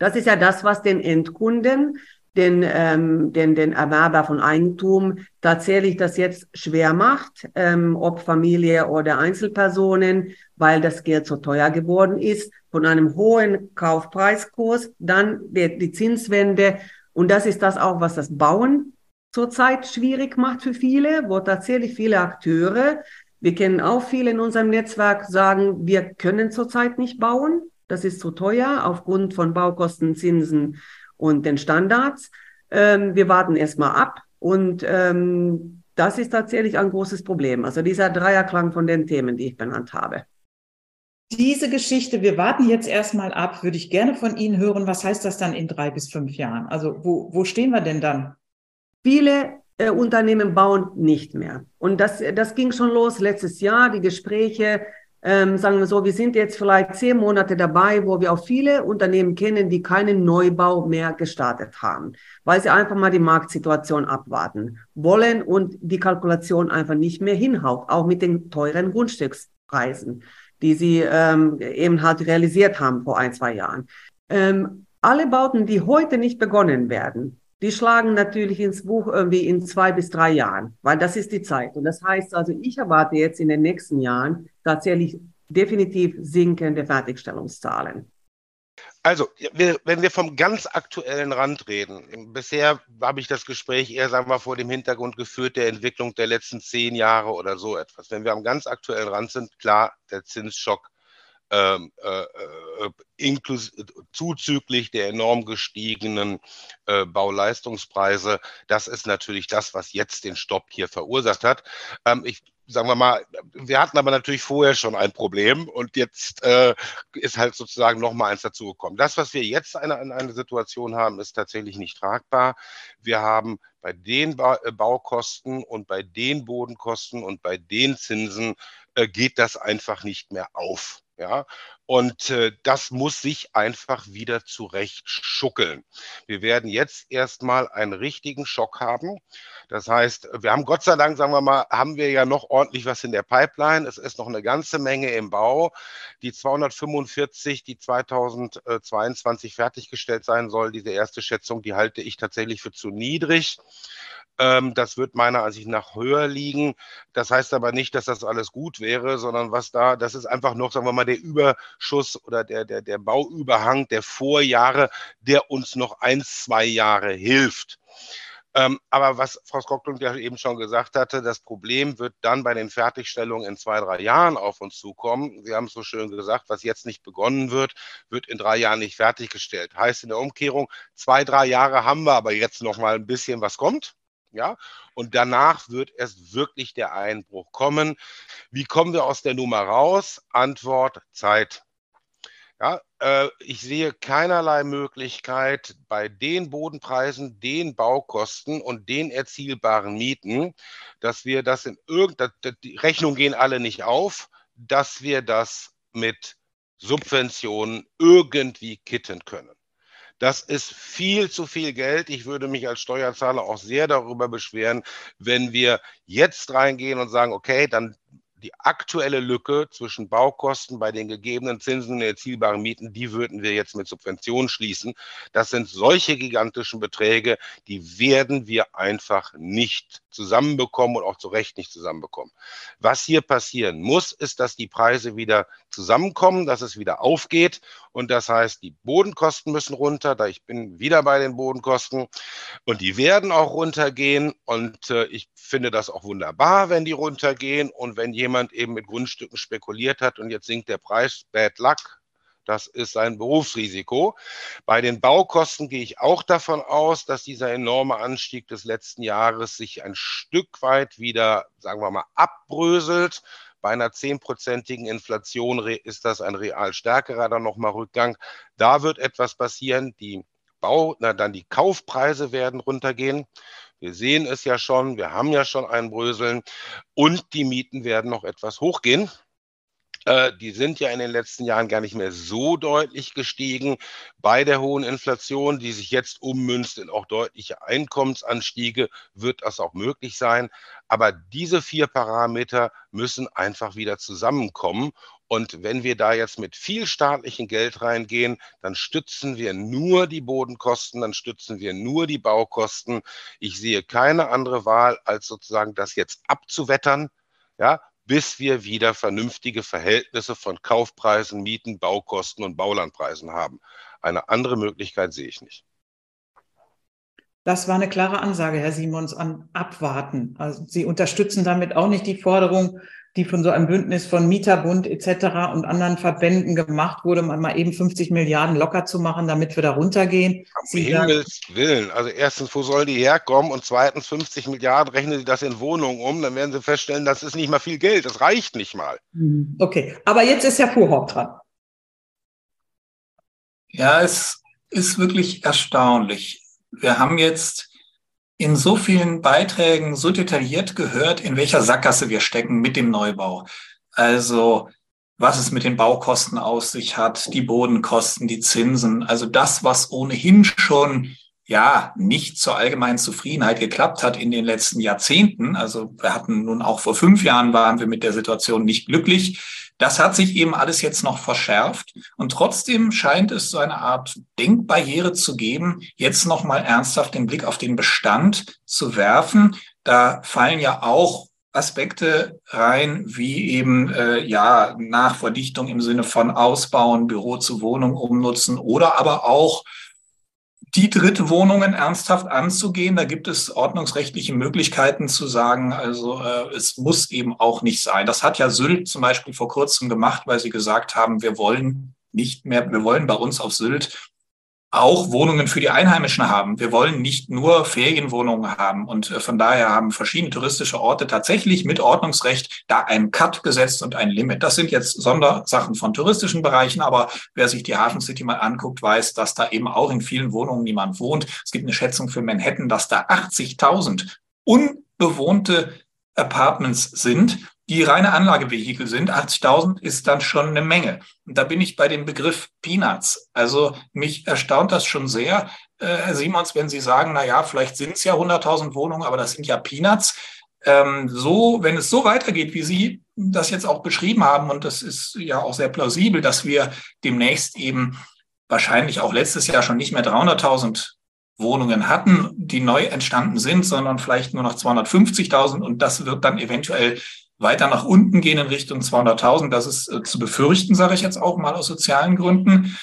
Das ist ja das, was den Endkunden, den, ähm, den, den Erwerber von Eigentum tatsächlich das jetzt schwer macht, ähm, ob Familie oder Einzelpersonen, weil das Geld so teuer geworden ist, von einem hohen Kaufpreiskurs, dann die, die Zinswende. Und das ist das auch, was das Bauen zurzeit schwierig macht für viele, wo tatsächlich viele Akteure, wir kennen auch viele in unserem Netzwerk, sagen, wir können zurzeit nicht bauen das ist zu teuer aufgrund von Baukosten, Zinsen und den Standards. Ähm, wir warten erstmal ab und ähm, das ist tatsächlich ein großes Problem. Also dieser Dreierklang von den Themen, die ich benannt habe. Diese Geschichte, wir warten jetzt erstmal ab, würde ich gerne von Ihnen hören. Was heißt das dann in drei bis fünf Jahren? Also wo, wo stehen wir denn dann? Viele äh, Unternehmen bauen nicht mehr. Und das, das ging schon los letztes Jahr, die Gespräche ähm, sagen wir so, wir sind jetzt vielleicht zehn Monate dabei, wo wir auch viele Unternehmen kennen, die keinen Neubau mehr gestartet haben, weil sie einfach mal die Marktsituation abwarten wollen und die Kalkulation einfach nicht mehr hinhaut, auch mit den teuren Grundstückspreisen, die sie ähm, eben halt realisiert haben vor ein, zwei Jahren. Ähm, alle Bauten, die heute nicht begonnen werden, die schlagen natürlich ins Buch irgendwie in zwei bis drei Jahren, weil das ist die Zeit. Und das heißt also, ich erwarte jetzt in den nächsten Jahren tatsächlich definitiv sinkende Fertigstellungszahlen. Also, wenn wir vom ganz aktuellen Rand reden, bisher habe ich das Gespräch eher, sagen wir, vor dem Hintergrund geführt der Entwicklung der letzten zehn Jahre oder so etwas. Wenn wir am ganz aktuellen Rand sind, klar, der Zinsschock ähm, äh, äh, zuzüglich der enorm gestiegenen äh, Bauleistungspreise. Das ist natürlich das, was jetzt den Stopp hier verursacht hat. Ähm, ich sagen wir mal, wir hatten aber natürlich vorher schon ein Problem und jetzt äh, ist halt sozusagen noch mal eins dazugekommen. Das, was wir jetzt in eine, eine Situation haben, ist tatsächlich nicht tragbar. Wir haben bei den ba äh, Baukosten und bei den Bodenkosten und bei den Zinsen äh, geht das einfach nicht mehr auf. Ja, und äh, das muss sich einfach wieder zurecht schuckeln. Wir werden jetzt erstmal einen richtigen Schock haben. Das heißt, wir haben Gott sei Dank, sagen wir mal, haben wir ja noch ordentlich was in der Pipeline. Es ist noch eine ganze Menge im Bau. Die 245, die 2022 fertiggestellt sein soll, diese erste Schätzung, die halte ich tatsächlich für zu niedrig. Ähm, das wird meiner Ansicht nach höher liegen. Das heißt aber nicht, dass das alles gut wäre, sondern was da, das ist einfach noch, sagen wir mal, der Überschuss oder der, der, der Bauüberhang der Vorjahre, der uns noch ein, zwei Jahre hilft. Ähm, aber was Frau Skocklund ja eben schon gesagt hatte, das Problem wird dann bei den Fertigstellungen in zwei, drei Jahren auf uns zukommen. Sie haben es so schön gesagt, was jetzt nicht begonnen wird, wird in drei Jahren nicht fertiggestellt. Heißt in der Umkehrung, zwei, drei Jahre haben wir aber jetzt noch mal ein bisschen, was kommt. Ja, und danach wird erst wirklich der Einbruch kommen. Wie kommen wir aus der Nummer raus? Antwort Zeit. Ja, äh, ich sehe keinerlei Möglichkeit bei den Bodenpreisen, den Baukosten und den erzielbaren Mieten, dass wir das in irgendeiner, die Rechnungen gehen alle nicht auf, dass wir das mit Subventionen irgendwie kitten können. Das ist viel zu viel Geld. Ich würde mich als Steuerzahler auch sehr darüber beschweren, wenn wir jetzt reingehen und sagen, okay, dann die aktuelle Lücke zwischen Baukosten bei den gegebenen Zinsen und erzielbaren Mieten, die würden wir jetzt mit Subventionen schließen. Das sind solche gigantischen Beträge, die werden wir einfach nicht zusammenbekommen und auch zu Recht nicht zusammenbekommen. Was hier passieren muss, ist, dass die Preise wieder zusammenkommen, dass es wieder aufgeht. Und das heißt, die Bodenkosten müssen runter. Da ich bin wieder bei den Bodenkosten und die werden auch runtergehen. Und äh, ich finde das auch wunderbar, wenn die runtergehen. Und wenn jemand eben mit Grundstücken spekuliert hat und jetzt sinkt der Preis, bad luck, das ist ein Berufsrisiko. Bei den Baukosten gehe ich auch davon aus, dass dieser enorme Anstieg des letzten Jahres sich ein Stück weit wieder, sagen wir mal, abbröselt. Bei einer zehnprozentigen Inflation ist das ein real stärkerer dann nochmal Rückgang. Da wird etwas passieren. Die Bau, na, dann die Kaufpreise werden runtergehen. Wir sehen es ja schon, wir haben ja schon ein Bröseln und die Mieten werden noch etwas hochgehen. Äh, die sind ja in den letzten Jahren gar nicht mehr so deutlich gestiegen. Bei der hohen Inflation, die sich jetzt ummünzt in auch deutliche Einkommensanstiege, wird das auch möglich sein. Aber diese vier Parameter müssen einfach wieder zusammenkommen. Und wenn wir da jetzt mit viel staatlichem Geld reingehen, dann stützen wir nur die Bodenkosten, dann stützen wir nur die Baukosten. Ich sehe keine andere Wahl, als sozusagen das jetzt abzuwettern. Ja, bis wir wieder vernünftige Verhältnisse von Kaufpreisen, Mieten, Baukosten und Baulandpreisen haben. Eine andere Möglichkeit sehe ich nicht. Das war eine klare Ansage, Herr Simons, an Abwarten. Also Sie unterstützen damit auch nicht die Forderung, die von so einem Bündnis von Mieterbund etc. und anderen Verbänden gemacht wurde, mal eben 50 Milliarden locker zu machen, damit wir da runtergehen. Sie Himmels Willen. Also erstens, wo soll die herkommen? Und zweitens, 50 Milliarden, rechnen Sie das in Wohnungen um, dann werden Sie feststellen, das ist nicht mal viel Geld. Das reicht nicht mal. Hm, okay, aber jetzt ist Herr Fuhrhaupt dran. Ja, es ist wirklich erstaunlich. Wir haben jetzt in so vielen Beiträgen so detailliert gehört, in welcher Sackgasse wir stecken mit dem Neubau. Also was es mit den Baukosten aus sich hat, die Bodenkosten, die Zinsen, also das, was ohnehin schon ja nicht zur allgemeinen Zufriedenheit geklappt hat in den letzten Jahrzehnten. Also wir hatten nun auch vor fünf Jahren waren wir mit der Situation nicht glücklich. Das hat sich eben alles jetzt noch verschärft und trotzdem scheint es so eine Art Denkbarriere zu geben, jetzt noch mal ernsthaft den Blick auf den Bestand zu werfen. Da fallen ja auch Aspekte rein, wie eben äh, ja Nachverdichtung im Sinne von Ausbauen, Büro zu Wohnung umnutzen oder aber auch die Drittwohnungen ernsthaft anzugehen. Da gibt es ordnungsrechtliche Möglichkeiten zu sagen, also äh, es muss eben auch nicht sein. Das hat ja Sylt zum Beispiel vor kurzem gemacht, weil sie gesagt haben, wir wollen nicht mehr, wir wollen bei uns auf Sylt auch Wohnungen für die Einheimischen haben. Wir wollen nicht nur Ferienwohnungen haben. Und äh, von daher haben verschiedene touristische Orte tatsächlich mit Ordnungsrecht da einen Cut gesetzt und ein Limit. Das sind jetzt Sondersachen von touristischen Bereichen, aber wer sich die Hafen City mal anguckt, weiß, dass da eben auch in vielen Wohnungen niemand wohnt. Es gibt eine Schätzung für Manhattan, dass da 80.000 unbewohnte Apartments sind die reine Anlagevehikel sind. 80.000 ist dann schon eine Menge. Und da bin ich bei dem Begriff Peanuts. Also mich erstaunt das schon sehr, äh, Herr Simons, wenn Sie sagen, na ja, vielleicht sind es ja 100.000 Wohnungen, aber das sind ja Peanuts. Ähm, so, wenn es so weitergeht, wie Sie das jetzt auch beschrieben haben, und das ist ja auch sehr plausibel, dass wir demnächst eben wahrscheinlich auch letztes Jahr schon nicht mehr 300.000 Wohnungen hatten, die neu entstanden sind, sondern vielleicht nur noch 250.000 und das wird dann eventuell weiter nach unten gehen in Richtung 200.000, das ist äh, zu befürchten, sage ich jetzt auch mal aus sozialen Gründen,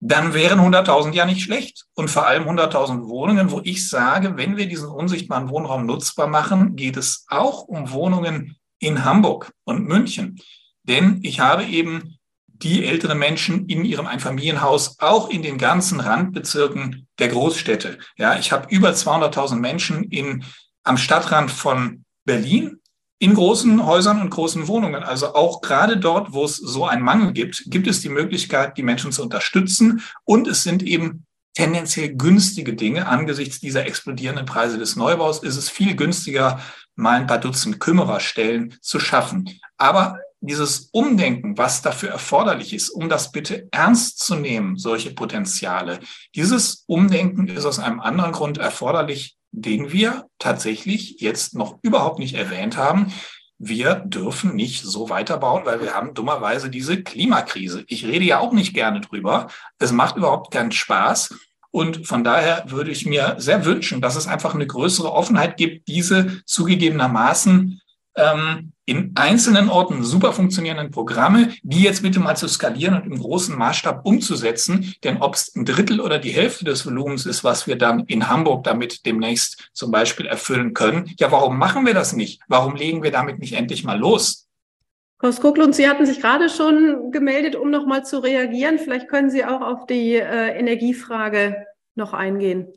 dann wären 100.000 ja nicht schlecht. Und vor allem 100.000 Wohnungen, wo ich sage, wenn wir diesen unsichtbaren Wohnraum nutzbar machen, geht es auch um Wohnungen in Hamburg und München. Denn ich habe eben die älteren Menschen in ihrem Einfamilienhaus auch in den ganzen Randbezirken der Großstädte. Ja, ich habe über 200.000 Menschen in, am Stadtrand von Berlin, in großen Häusern und großen Wohnungen. Also auch gerade dort, wo es so einen Mangel gibt, gibt es die Möglichkeit, die Menschen zu unterstützen. Und es sind eben tendenziell günstige Dinge. Angesichts dieser explodierenden Preise des Neubaus ist es viel günstiger, mal ein paar Dutzend Kümmererstellen zu schaffen. Aber dieses Umdenken, was dafür erforderlich ist, um das bitte ernst zu nehmen, solche Potenziale, dieses Umdenken ist aus einem anderen Grund erforderlich, den wir tatsächlich jetzt noch überhaupt nicht erwähnt haben, wir dürfen nicht so weiterbauen, weil wir haben dummerweise diese Klimakrise. Ich rede ja auch nicht gerne drüber. Es macht überhaupt keinen Spaß. Und von daher würde ich mir sehr wünschen, dass es einfach eine größere Offenheit gibt, diese zugegebenermaßen ähm, in einzelnen Orten super funktionierenden Programme, die jetzt bitte mal zu skalieren und im großen Maßstab umzusetzen. Denn ob es ein Drittel oder die Hälfte des Volumens ist, was wir dann in Hamburg damit demnächst zum Beispiel erfüllen können, ja, warum machen wir das nicht? Warum legen wir damit nicht endlich mal los? Frau Skoklund, Sie hatten sich gerade schon gemeldet, um nochmal zu reagieren. Vielleicht können Sie auch auf die äh, Energiefrage noch eingehen.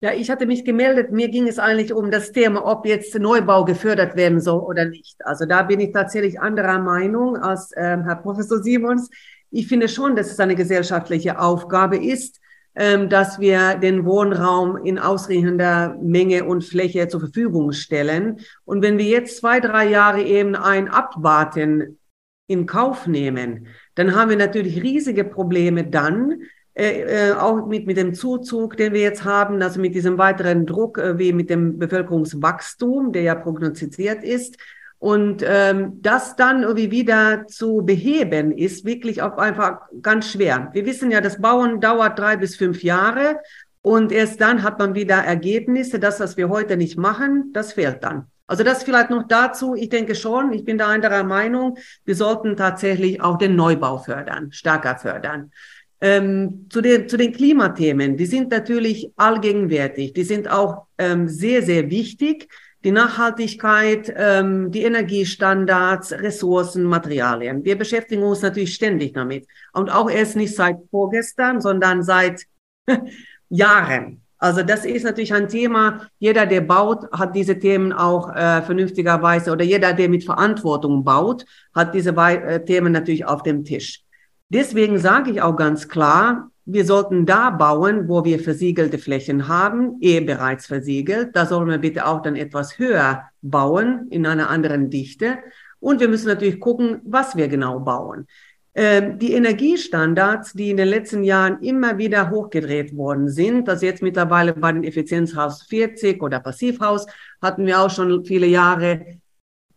Ja, ich hatte mich gemeldet. Mir ging es eigentlich um das Thema, ob jetzt Neubau gefördert werden soll oder nicht. Also da bin ich tatsächlich anderer Meinung als ähm, Herr Professor Simons. Ich finde schon, dass es eine gesellschaftliche Aufgabe ist, ähm, dass wir den Wohnraum in ausreichender Menge und Fläche zur Verfügung stellen. Und wenn wir jetzt zwei, drei Jahre eben ein Abwarten in Kauf nehmen, dann haben wir natürlich riesige Probleme dann, äh, äh, auch mit, mit dem Zuzug, den wir jetzt haben, also mit diesem weiteren Druck, äh, wie mit dem Bevölkerungswachstum, der ja prognostiziert ist. Und ähm, das dann irgendwie wieder zu beheben, ist wirklich auch einfach ganz schwer. Wir wissen ja, das Bauen dauert drei bis fünf Jahre und erst dann hat man wieder Ergebnisse. Das, was wir heute nicht machen, das fehlt dann. Also das vielleicht noch dazu. Ich denke schon, ich bin da anderer Meinung, wir sollten tatsächlich auch den Neubau fördern, stärker fördern. Ähm, zu, den, zu den Klimathemen, die sind natürlich allgegenwärtig, die sind auch ähm, sehr, sehr wichtig. Die Nachhaltigkeit, ähm, die Energiestandards, Ressourcen, Materialien. Wir beschäftigen uns natürlich ständig damit. Und auch erst nicht seit vorgestern, sondern seit Jahren. Also das ist natürlich ein Thema. Jeder, der baut, hat diese Themen auch äh, vernünftigerweise oder jeder, der mit Verantwortung baut, hat diese äh, Themen natürlich auf dem Tisch. Deswegen sage ich auch ganz klar, wir sollten da bauen, wo wir versiegelte Flächen haben, eh bereits versiegelt. Da sollen wir bitte auch dann etwas höher bauen, in einer anderen Dichte. Und wir müssen natürlich gucken, was wir genau bauen. Ähm, die Energiestandards, die in den letzten Jahren immer wieder hochgedreht worden sind, also jetzt mittlerweile bei den Effizienzhaus 40 oder Passivhaus, hatten wir auch schon viele Jahre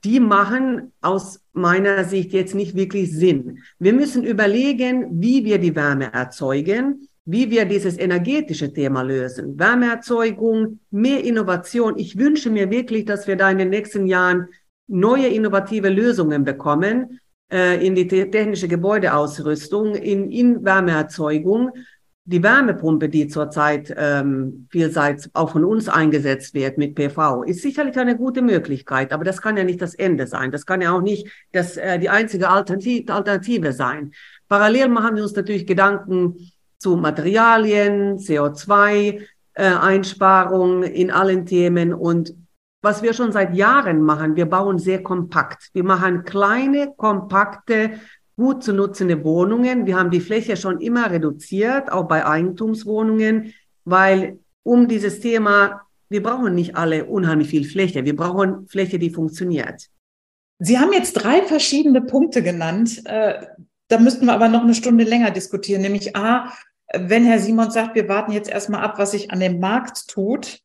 die machen aus meiner Sicht jetzt nicht wirklich Sinn. Wir müssen überlegen, wie wir die Wärme erzeugen, wie wir dieses energetische Thema lösen. Wärmeerzeugung, mehr Innovation. Ich wünsche mir wirklich, dass wir da in den nächsten Jahren neue innovative Lösungen bekommen äh, in die technische Gebäudeausrüstung, in, in Wärmeerzeugung die Wärmepumpe, die zurzeit ähm, vielseits auch von uns eingesetzt wird mit PV, ist sicherlich eine gute Möglichkeit, aber das kann ja nicht das Ende sein. Das kann ja auch nicht das, äh, die einzige Alternative sein. Parallel machen wir uns natürlich Gedanken zu Materialien, CO2-Einsparung äh, in allen Themen und was wir schon seit Jahren machen, wir bauen sehr kompakt. Wir machen kleine, kompakte gut zu nutzende Wohnungen. Wir haben die Fläche schon immer reduziert, auch bei Eigentumswohnungen, weil um dieses Thema, wir brauchen nicht alle unheimlich viel Fläche. Wir brauchen Fläche, die funktioniert. Sie haben jetzt drei verschiedene Punkte genannt. Äh, da müssten wir aber noch eine Stunde länger diskutieren. Nämlich A, wenn Herr Simon sagt, wir warten jetzt erstmal ab, was sich an dem Markt tut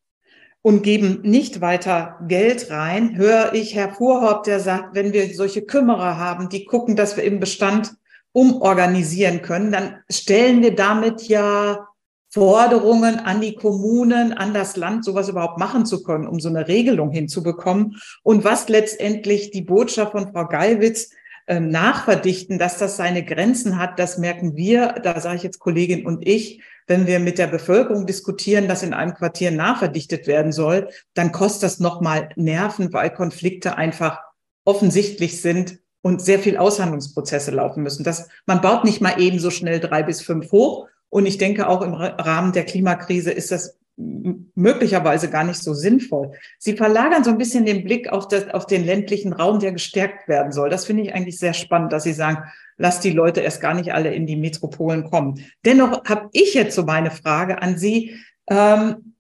und geben nicht weiter Geld rein, höre ich Herr Fuhrhaupt, der sagt, wenn wir solche Kümmerer haben, die gucken, dass wir im Bestand umorganisieren können, dann stellen wir damit ja Forderungen an die Kommunen, an das Land, sowas überhaupt machen zu können, um so eine Regelung hinzubekommen. Und was letztendlich die Botschaft von Frau Geiwitz äh, nachverdichten, dass das seine Grenzen hat, das merken wir, da sage ich jetzt Kollegin und ich, wenn wir mit der Bevölkerung diskutieren, dass in einem Quartier nachverdichtet werden soll, dann kostet das nochmal Nerven, weil Konflikte einfach offensichtlich sind und sehr viel Aushandlungsprozesse laufen müssen. Das, man baut nicht mal eben so schnell drei bis fünf hoch. Und ich denke, auch im Rahmen der Klimakrise ist das möglicherweise gar nicht so sinnvoll. Sie verlagern so ein bisschen den Blick auf, das, auf den ländlichen Raum, der gestärkt werden soll. Das finde ich eigentlich sehr spannend, dass Sie sagen, lass die Leute erst gar nicht alle in die Metropolen kommen. Dennoch habe ich jetzt so meine Frage an Sie. Ähm,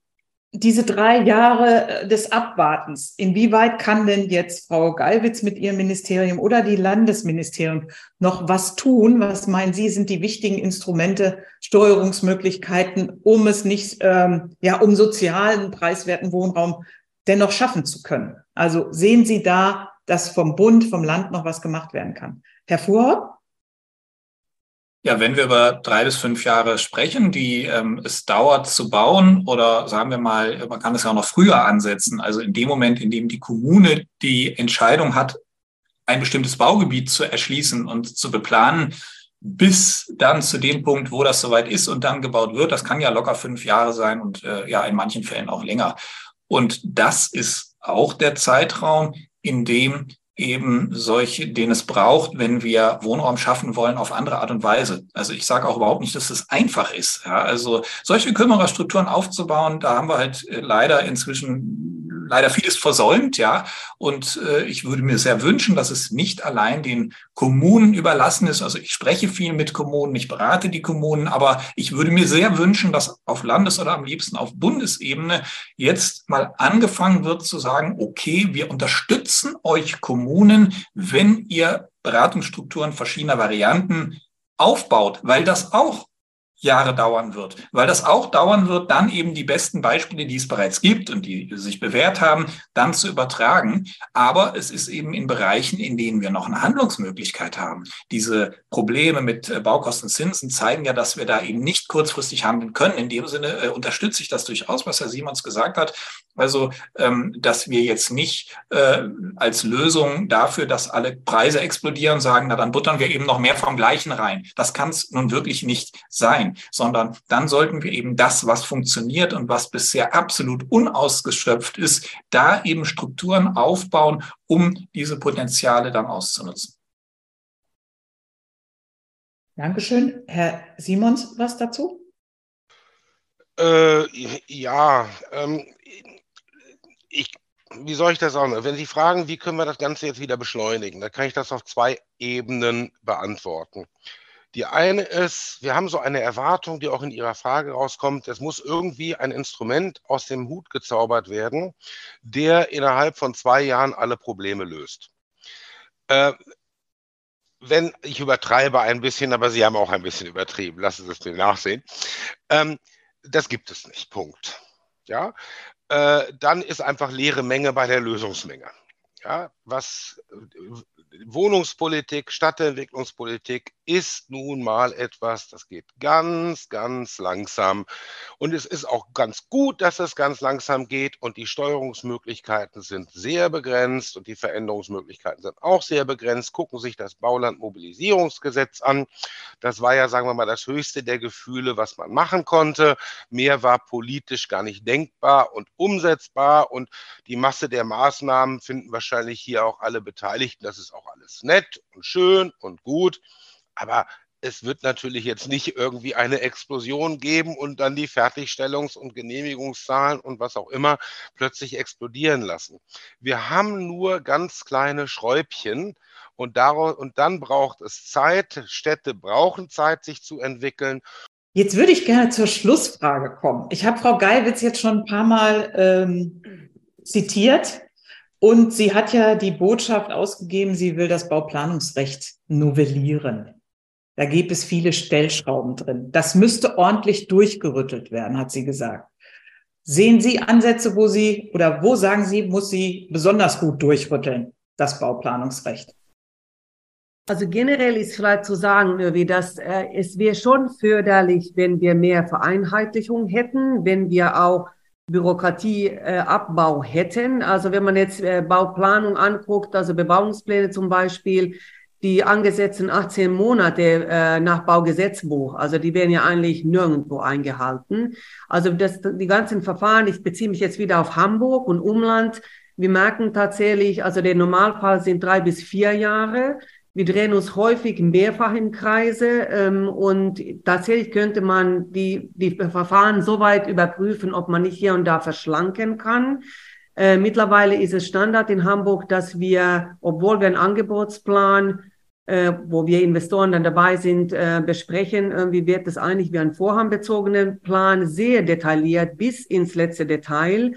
diese drei Jahre äh, des Abwartens, inwieweit kann denn jetzt Frau Gallwitz mit ihrem Ministerium oder die Landesministerium noch was tun? Was meinen Sie, sind die wichtigen Instrumente, Steuerungsmöglichkeiten, um es nicht, ähm, ja, um sozialen, preiswerten Wohnraum dennoch schaffen zu können? Also sehen Sie da dass vom Bund, vom Land noch was gemacht werden kann. Herr Fuhrhoff? Ja, wenn wir über drei bis fünf Jahre sprechen, die ähm, es dauert zu bauen, oder sagen wir mal, man kann es ja auch noch früher ansetzen, also in dem Moment, in dem die Kommune die Entscheidung hat, ein bestimmtes Baugebiet zu erschließen und zu beplanen, bis dann zu dem Punkt, wo das soweit ist und dann gebaut wird. Das kann ja locker fünf Jahre sein und äh, ja in manchen Fällen auch länger. Und das ist auch der Zeitraum, in dem eben solche, den es braucht, wenn wir Wohnraum schaffen wollen auf andere Art und Weise. Also ich sage auch überhaupt nicht, dass es einfach ist. Ja, also solche Kümmererstrukturen aufzubauen, da haben wir halt äh, leider inzwischen leider vieles versäumt, ja. Und äh, ich würde mir sehr wünschen, dass es nicht allein den Kommunen überlassen ist. Also ich spreche viel mit Kommunen, ich berate die Kommunen, aber ich würde mir sehr wünschen, dass auf Landes- oder am liebsten auf Bundesebene jetzt mal angefangen wird zu sagen, okay, wir unterstützen euch Kommunen, wenn ihr Beratungsstrukturen verschiedener Varianten aufbaut, weil das auch Jahre dauern wird, weil das auch dauern wird, dann eben die besten Beispiele, die es bereits gibt und die sich bewährt haben, dann zu übertragen. Aber es ist eben in Bereichen, in denen wir noch eine Handlungsmöglichkeit haben. Diese Probleme mit äh, Baukostenzinsen zeigen ja, dass wir da eben nicht kurzfristig handeln können. In dem Sinne äh, unterstütze ich das durchaus, was Herr Simons gesagt hat. Also, ähm, dass wir jetzt nicht äh, als Lösung dafür, dass alle Preise explodieren, sagen, na dann buttern wir eben noch mehr vom Gleichen rein. Das kann es nun wirklich nicht sein, sondern dann sollten wir eben das, was funktioniert und was bisher absolut unausgeschöpft ist, da eben Strukturen aufbauen, um diese Potenziale dann auszunutzen. Dankeschön. Herr Simons, was dazu? Äh, ja, ähm, ich, wie soll ich das auch noch? Wenn Sie fragen, wie können wir das Ganze jetzt wieder beschleunigen, dann kann ich das auf zwei Ebenen beantworten. Die eine ist, wir haben so eine Erwartung, die auch in Ihrer Frage rauskommt, es muss irgendwie ein Instrument aus dem Hut gezaubert werden, der innerhalb von zwei Jahren alle Probleme löst. Äh, wenn, ich übertreibe ein bisschen, aber Sie haben auch ein bisschen übertrieben, lassen Sie es mir nachsehen. Ähm, das gibt es nicht, Punkt. Ja, äh, dann ist einfach leere Menge bei der Lösungsmenge. Ja, was Wohnungspolitik, Stadtentwicklungspolitik ist nun mal etwas, das geht ganz, ganz langsam. Und es ist auch ganz gut, dass es ganz langsam geht. Und die Steuerungsmöglichkeiten sind sehr begrenzt und die Veränderungsmöglichkeiten sind auch sehr begrenzt. Gucken sich das Baulandmobilisierungsgesetz an. Das war ja, sagen wir mal, das höchste der Gefühle, was man machen konnte. Mehr war politisch gar nicht denkbar und umsetzbar. Und die Masse der Maßnahmen finden wahrscheinlich hier auch alle Beteiligten. Das ist auch alles nett und schön und gut. Aber es wird natürlich jetzt nicht irgendwie eine Explosion geben und dann die Fertigstellungs- und Genehmigungszahlen und was auch immer plötzlich explodieren lassen. Wir haben nur ganz kleine Schräubchen und, daraus, und dann braucht es Zeit. Städte brauchen Zeit, sich zu entwickeln. Jetzt würde ich gerne zur Schlussfrage kommen. Ich habe Frau Geilwitz jetzt schon ein paar Mal ähm, zitiert. Und sie hat ja die Botschaft ausgegeben, sie will das Bauplanungsrecht novellieren. Da gibt es viele Stellschrauben drin. Das müsste ordentlich durchgerüttelt werden, hat sie gesagt. Sehen Sie Ansätze, wo Sie oder wo sagen Sie, muss sie besonders gut durchrütteln, das Bauplanungsrecht? Also generell ist vielleicht zu sagen, wie das, äh, es wäre schon förderlich, wenn wir mehr Vereinheitlichung hätten, wenn wir auch Bürokratieabbau äh, hätten. Also wenn man jetzt äh, Bauplanung anguckt, also Bebauungspläne zum Beispiel, die angesetzten 18 Monate äh, nach Baugesetzbuch, also die werden ja eigentlich nirgendwo eingehalten. Also das, die ganzen Verfahren, ich beziehe mich jetzt wieder auf Hamburg und Umland, wir merken tatsächlich, also der Normalfall sind drei bis vier Jahre. Wir drehen uns häufig mehrfach im Kreise ähm, und tatsächlich könnte man die, die Verfahren so weit überprüfen, ob man nicht hier und da verschlanken kann. Äh, mittlerweile ist es Standard in Hamburg, dass wir, obwohl wir einen Angebotsplan, äh, wo wir Investoren dann dabei sind, äh, besprechen, irgendwie wird es eigentlich wie ein vorhabenbezogenen Plan sehr detailliert bis ins letzte Detail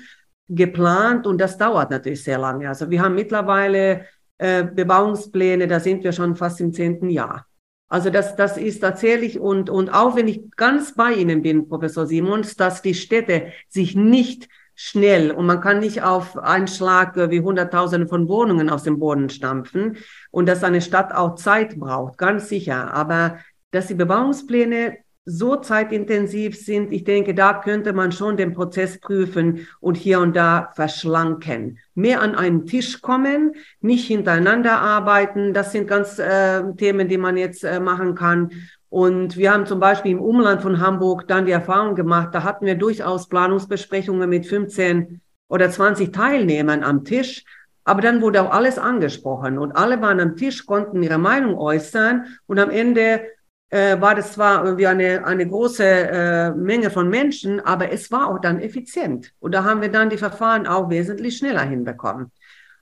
geplant und das dauert natürlich sehr lange. Also wir haben mittlerweile äh, Bebauungspläne, da sind wir schon fast im zehnten Jahr. Also das, das ist tatsächlich und, und auch wenn ich ganz bei Ihnen bin, Professor Simons, dass die Städte sich nicht schnell und man kann nicht auf einen Schlag äh, wie Hunderttausende von Wohnungen aus dem Boden stampfen und dass eine Stadt auch Zeit braucht, ganz sicher. Aber dass die Bebauungspläne so zeitintensiv sind, ich denke, da könnte man schon den Prozess prüfen und hier und da verschlanken. Mehr an einen Tisch kommen, nicht hintereinander arbeiten, das sind ganz äh, Themen, die man jetzt äh, machen kann. Und wir haben zum Beispiel im Umland von Hamburg dann die Erfahrung gemacht, da hatten wir durchaus Planungsbesprechungen mit 15 oder 20 Teilnehmern am Tisch. Aber dann wurde auch alles angesprochen und alle waren am Tisch, konnten ihre Meinung äußern und am Ende äh, war das zwar irgendwie eine, eine große äh, Menge von Menschen, aber es war auch dann effizient. Und da haben wir dann die Verfahren auch wesentlich schneller hinbekommen.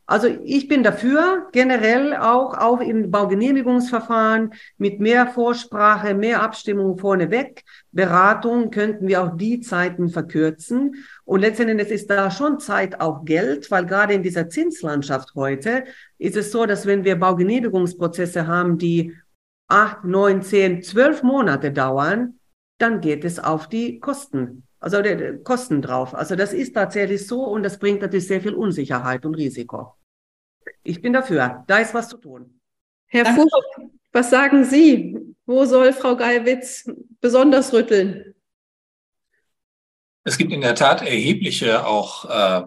Also ich bin dafür, generell auch, auch im Baugenehmigungsverfahren mit mehr Vorsprache, mehr Abstimmung vorneweg, Beratung könnten wir auch die Zeiten verkürzen. Und letztendlich ist da schon Zeit auch Geld, weil gerade in dieser Zinslandschaft heute ist es so, dass wenn wir Baugenehmigungsprozesse haben, die acht, neun, zehn, zwölf Monate dauern, dann geht es auf die Kosten, also die Kosten drauf. Also das ist tatsächlich so und das bringt natürlich sehr viel Unsicherheit und Risiko. Ich bin dafür. Da ist was zu tun. Herr Fuhr, was sagen Sie? Wo soll Frau Geiwitz besonders rütteln? Es gibt in der Tat erhebliche auch äh,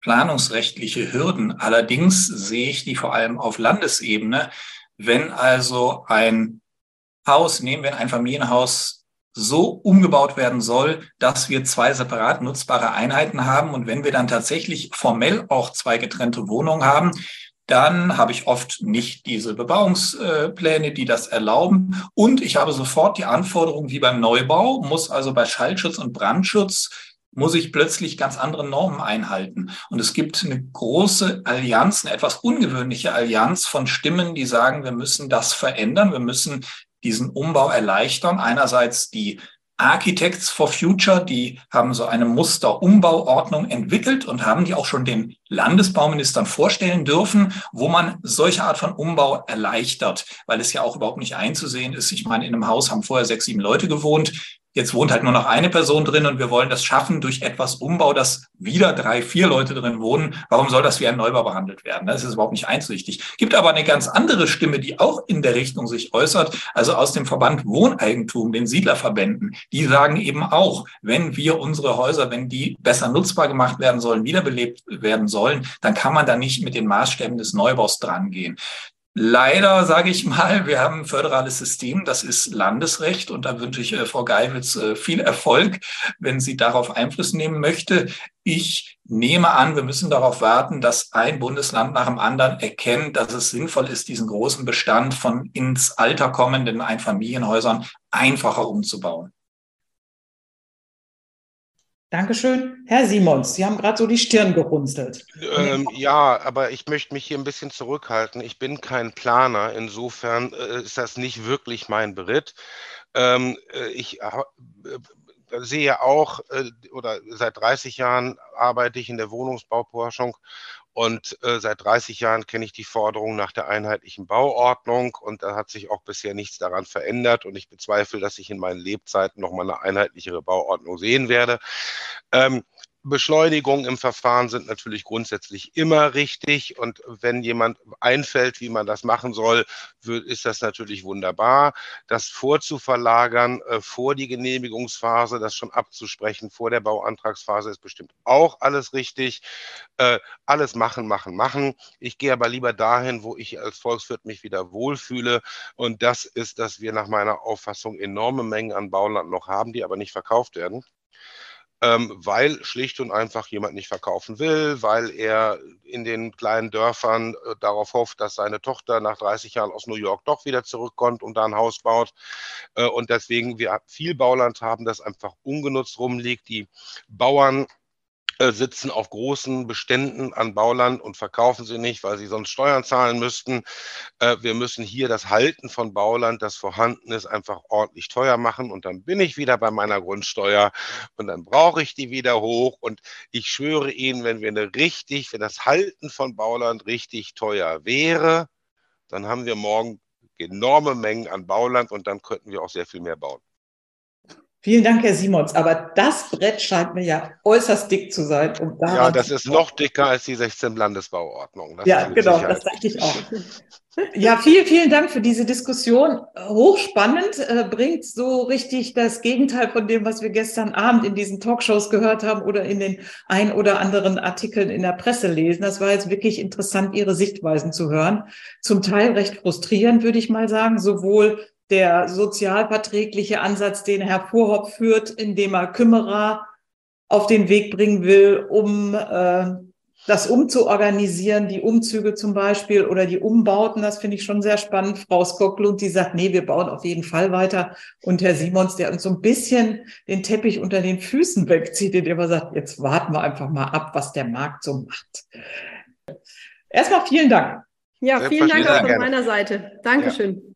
planungsrechtliche Hürden. Allerdings sehe ich die vor allem auf Landesebene. Wenn also ein Haus, nehmen wir ein Familienhaus, so umgebaut werden soll, dass wir zwei separat nutzbare Einheiten haben und wenn wir dann tatsächlich formell auch zwei getrennte Wohnungen haben, dann habe ich oft nicht diese Bebauungspläne, die das erlauben. Und ich habe sofort die Anforderung wie beim Neubau, muss also bei Schallschutz und Brandschutz muss ich plötzlich ganz andere Normen einhalten. Und es gibt eine große Allianz, eine etwas ungewöhnliche Allianz von Stimmen, die sagen, wir müssen das verändern, wir müssen diesen Umbau erleichtern. Einerseits die Architects for Future, die haben so eine Musterumbauordnung entwickelt und haben die auch schon den Landesbauministern vorstellen dürfen, wo man solche Art von Umbau erleichtert, weil es ja auch überhaupt nicht einzusehen ist. Ich meine, in einem Haus haben vorher sechs, sieben Leute gewohnt. Jetzt wohnt halt nur noch eine Person drin und wir wollen das schaffen durch etwas Umbau, dass wieder drei, vier Leute drin wohnen. Warum soll das wie ein Neubau behandelt werden? Das ist überhaupt nicht einsichtig. Gibt aber eine ganz andere Stimme, die auch in der Richtung sich äußert, also aus dem Verband Wohneigentum, den Siedlerverbänden. Die sagen eben auch, wenn wir unsere Häuser, wenn die besser nutzbar gemacht werden sollen, wiederbelebt werden sollen, dann kann man da nicht mit den Maßstäben des Neubaus drangehen. Leider sage ich mal, wir haben ein föderales System, das ist Landesrecht und da wünsche ich äh, Frau Geiwitz äh, viel Erfolg, wenn sie darauf Einfluss nehmen möchte. Ich nehme an, wir müssen darauf warten, dass ein Bundesland nach dem anderen erkennt, dass es sinnvoll ist, diesen großen Bestand von ins Alter kommenden Einfamilienhäusern einfacher umzubauen. Dankeschön. Herr Simons, Sie haben gerade so die Stirn gerunzelt. Ähm, ja, aber ich möchte mich hier ein bisschen zurückhalten. Ich bin kein Planer. Insofern äh, ist das nicht wirklich mein Beritt. Ähm, äh, ich äh, sehe auch, äh, oder seit 30 Jahren arbeite ich in der Wohnungsbauforschung und äh, seit 30 Jahren kenne ich die Forderung nach der einheitlichen Bauordnung und da hat sich auch bisher nichts daran verändert und ich bezweifle, dass ich in meinen Lebzeiten nochmal eine einheitlichere Bauordnung sehen werde. Ähm, Beschleunigungen im Verfahren sind natürlich grundsätzlich immer richtig. Und wenn jemand einfällt, wie man das machen soll, ist das natürlich wunderbar. Das vorzuverlagern äh, vor die Genehmigungsphase, das schon abzusprechen vor der Bauantragsphase, ist bestimmt auch alles richtig. Äh, alles machen, machen, machen. Ich gehe aber lieber dahin, wo ich als Volkswirt mich wieder wohlfühle. Und das ist, dass wir nach meiner Auffassung enorme Mengen an Bauland noch haben, die aber nicht verkauft werden ähm, weil schlicht und einfach jemand nicht verkaufen will, weil er in den kleinen Dörfern äh, darauf hofft, dass seine Tochter nach 30 Jahren aus New York doch wieder zurückkommt und da ein Haus baut. Äh, und deswegen wir viel Bauland haben, das einfach ungenutzt rumliegt. Die Bauern äh, sitzen auf großen Beständen an Bauland und verkaufen sie nicht, weil sie sonst Steuern zahlen müssten. Äh, wir müssen hier das Halten von Bauland, das vorhanden ist, einfach ordentlich teuer machen. Und dann bin ich wieder bei meiner Grundsteuer und dann brauche ich die wieder hoch. Und ich schwöre Ihnen, wenn wir eine richtig, wenn das Halten von Bauland richtig teuer wäre, dann haben wir morgen enorme Mengen an Bauland und dann könnten wir auch sehr viel mehr bauen. Vielen Dank, Herr Simons. Aber das Brett scheint mir ja äußerst dick zu sein. Um ja, das ist noch dicker als die 16 Landesbauordnung. Das ja, genau, Sicherheit. das dachte ich auch. Ja, vielen, vielen Dank für diese Diskussion. Hochspannend, äh, bringt so richtig das Gegenteil von dem, was wir gestern Abend in diesen Talkshows gehört haben oder in den ein oder anderen Artikeln in der Presse lesen. Das war jetzt wirklich interessant, Ihre Sichtweisen zu hören. Zum Teil recht frustrierend, würde ich mal sagen, sowohl der sozialverträgliche Ansatz, den Herr Vorhoff führt, indem er Kümmerer auf den Weg bringen will, um äh, das umzuorganisieren, die Umzüge zum Beispiel oder die Umbauten, das finde ich schon sehr spannend. Frau Skocklund, die sagt, nee, wir bauen auf jeden Fall weiter. Und Herr Simons, der uns so ein bisschen den Teppich unter den Füßen wegzieht, indem er sagt, jetzt warten wir einfach mal ab, was der Markt so macht. Erstmal vielen Dank. Ja, vielen Dank auch von meiner Seite. Dankeschön. Ja.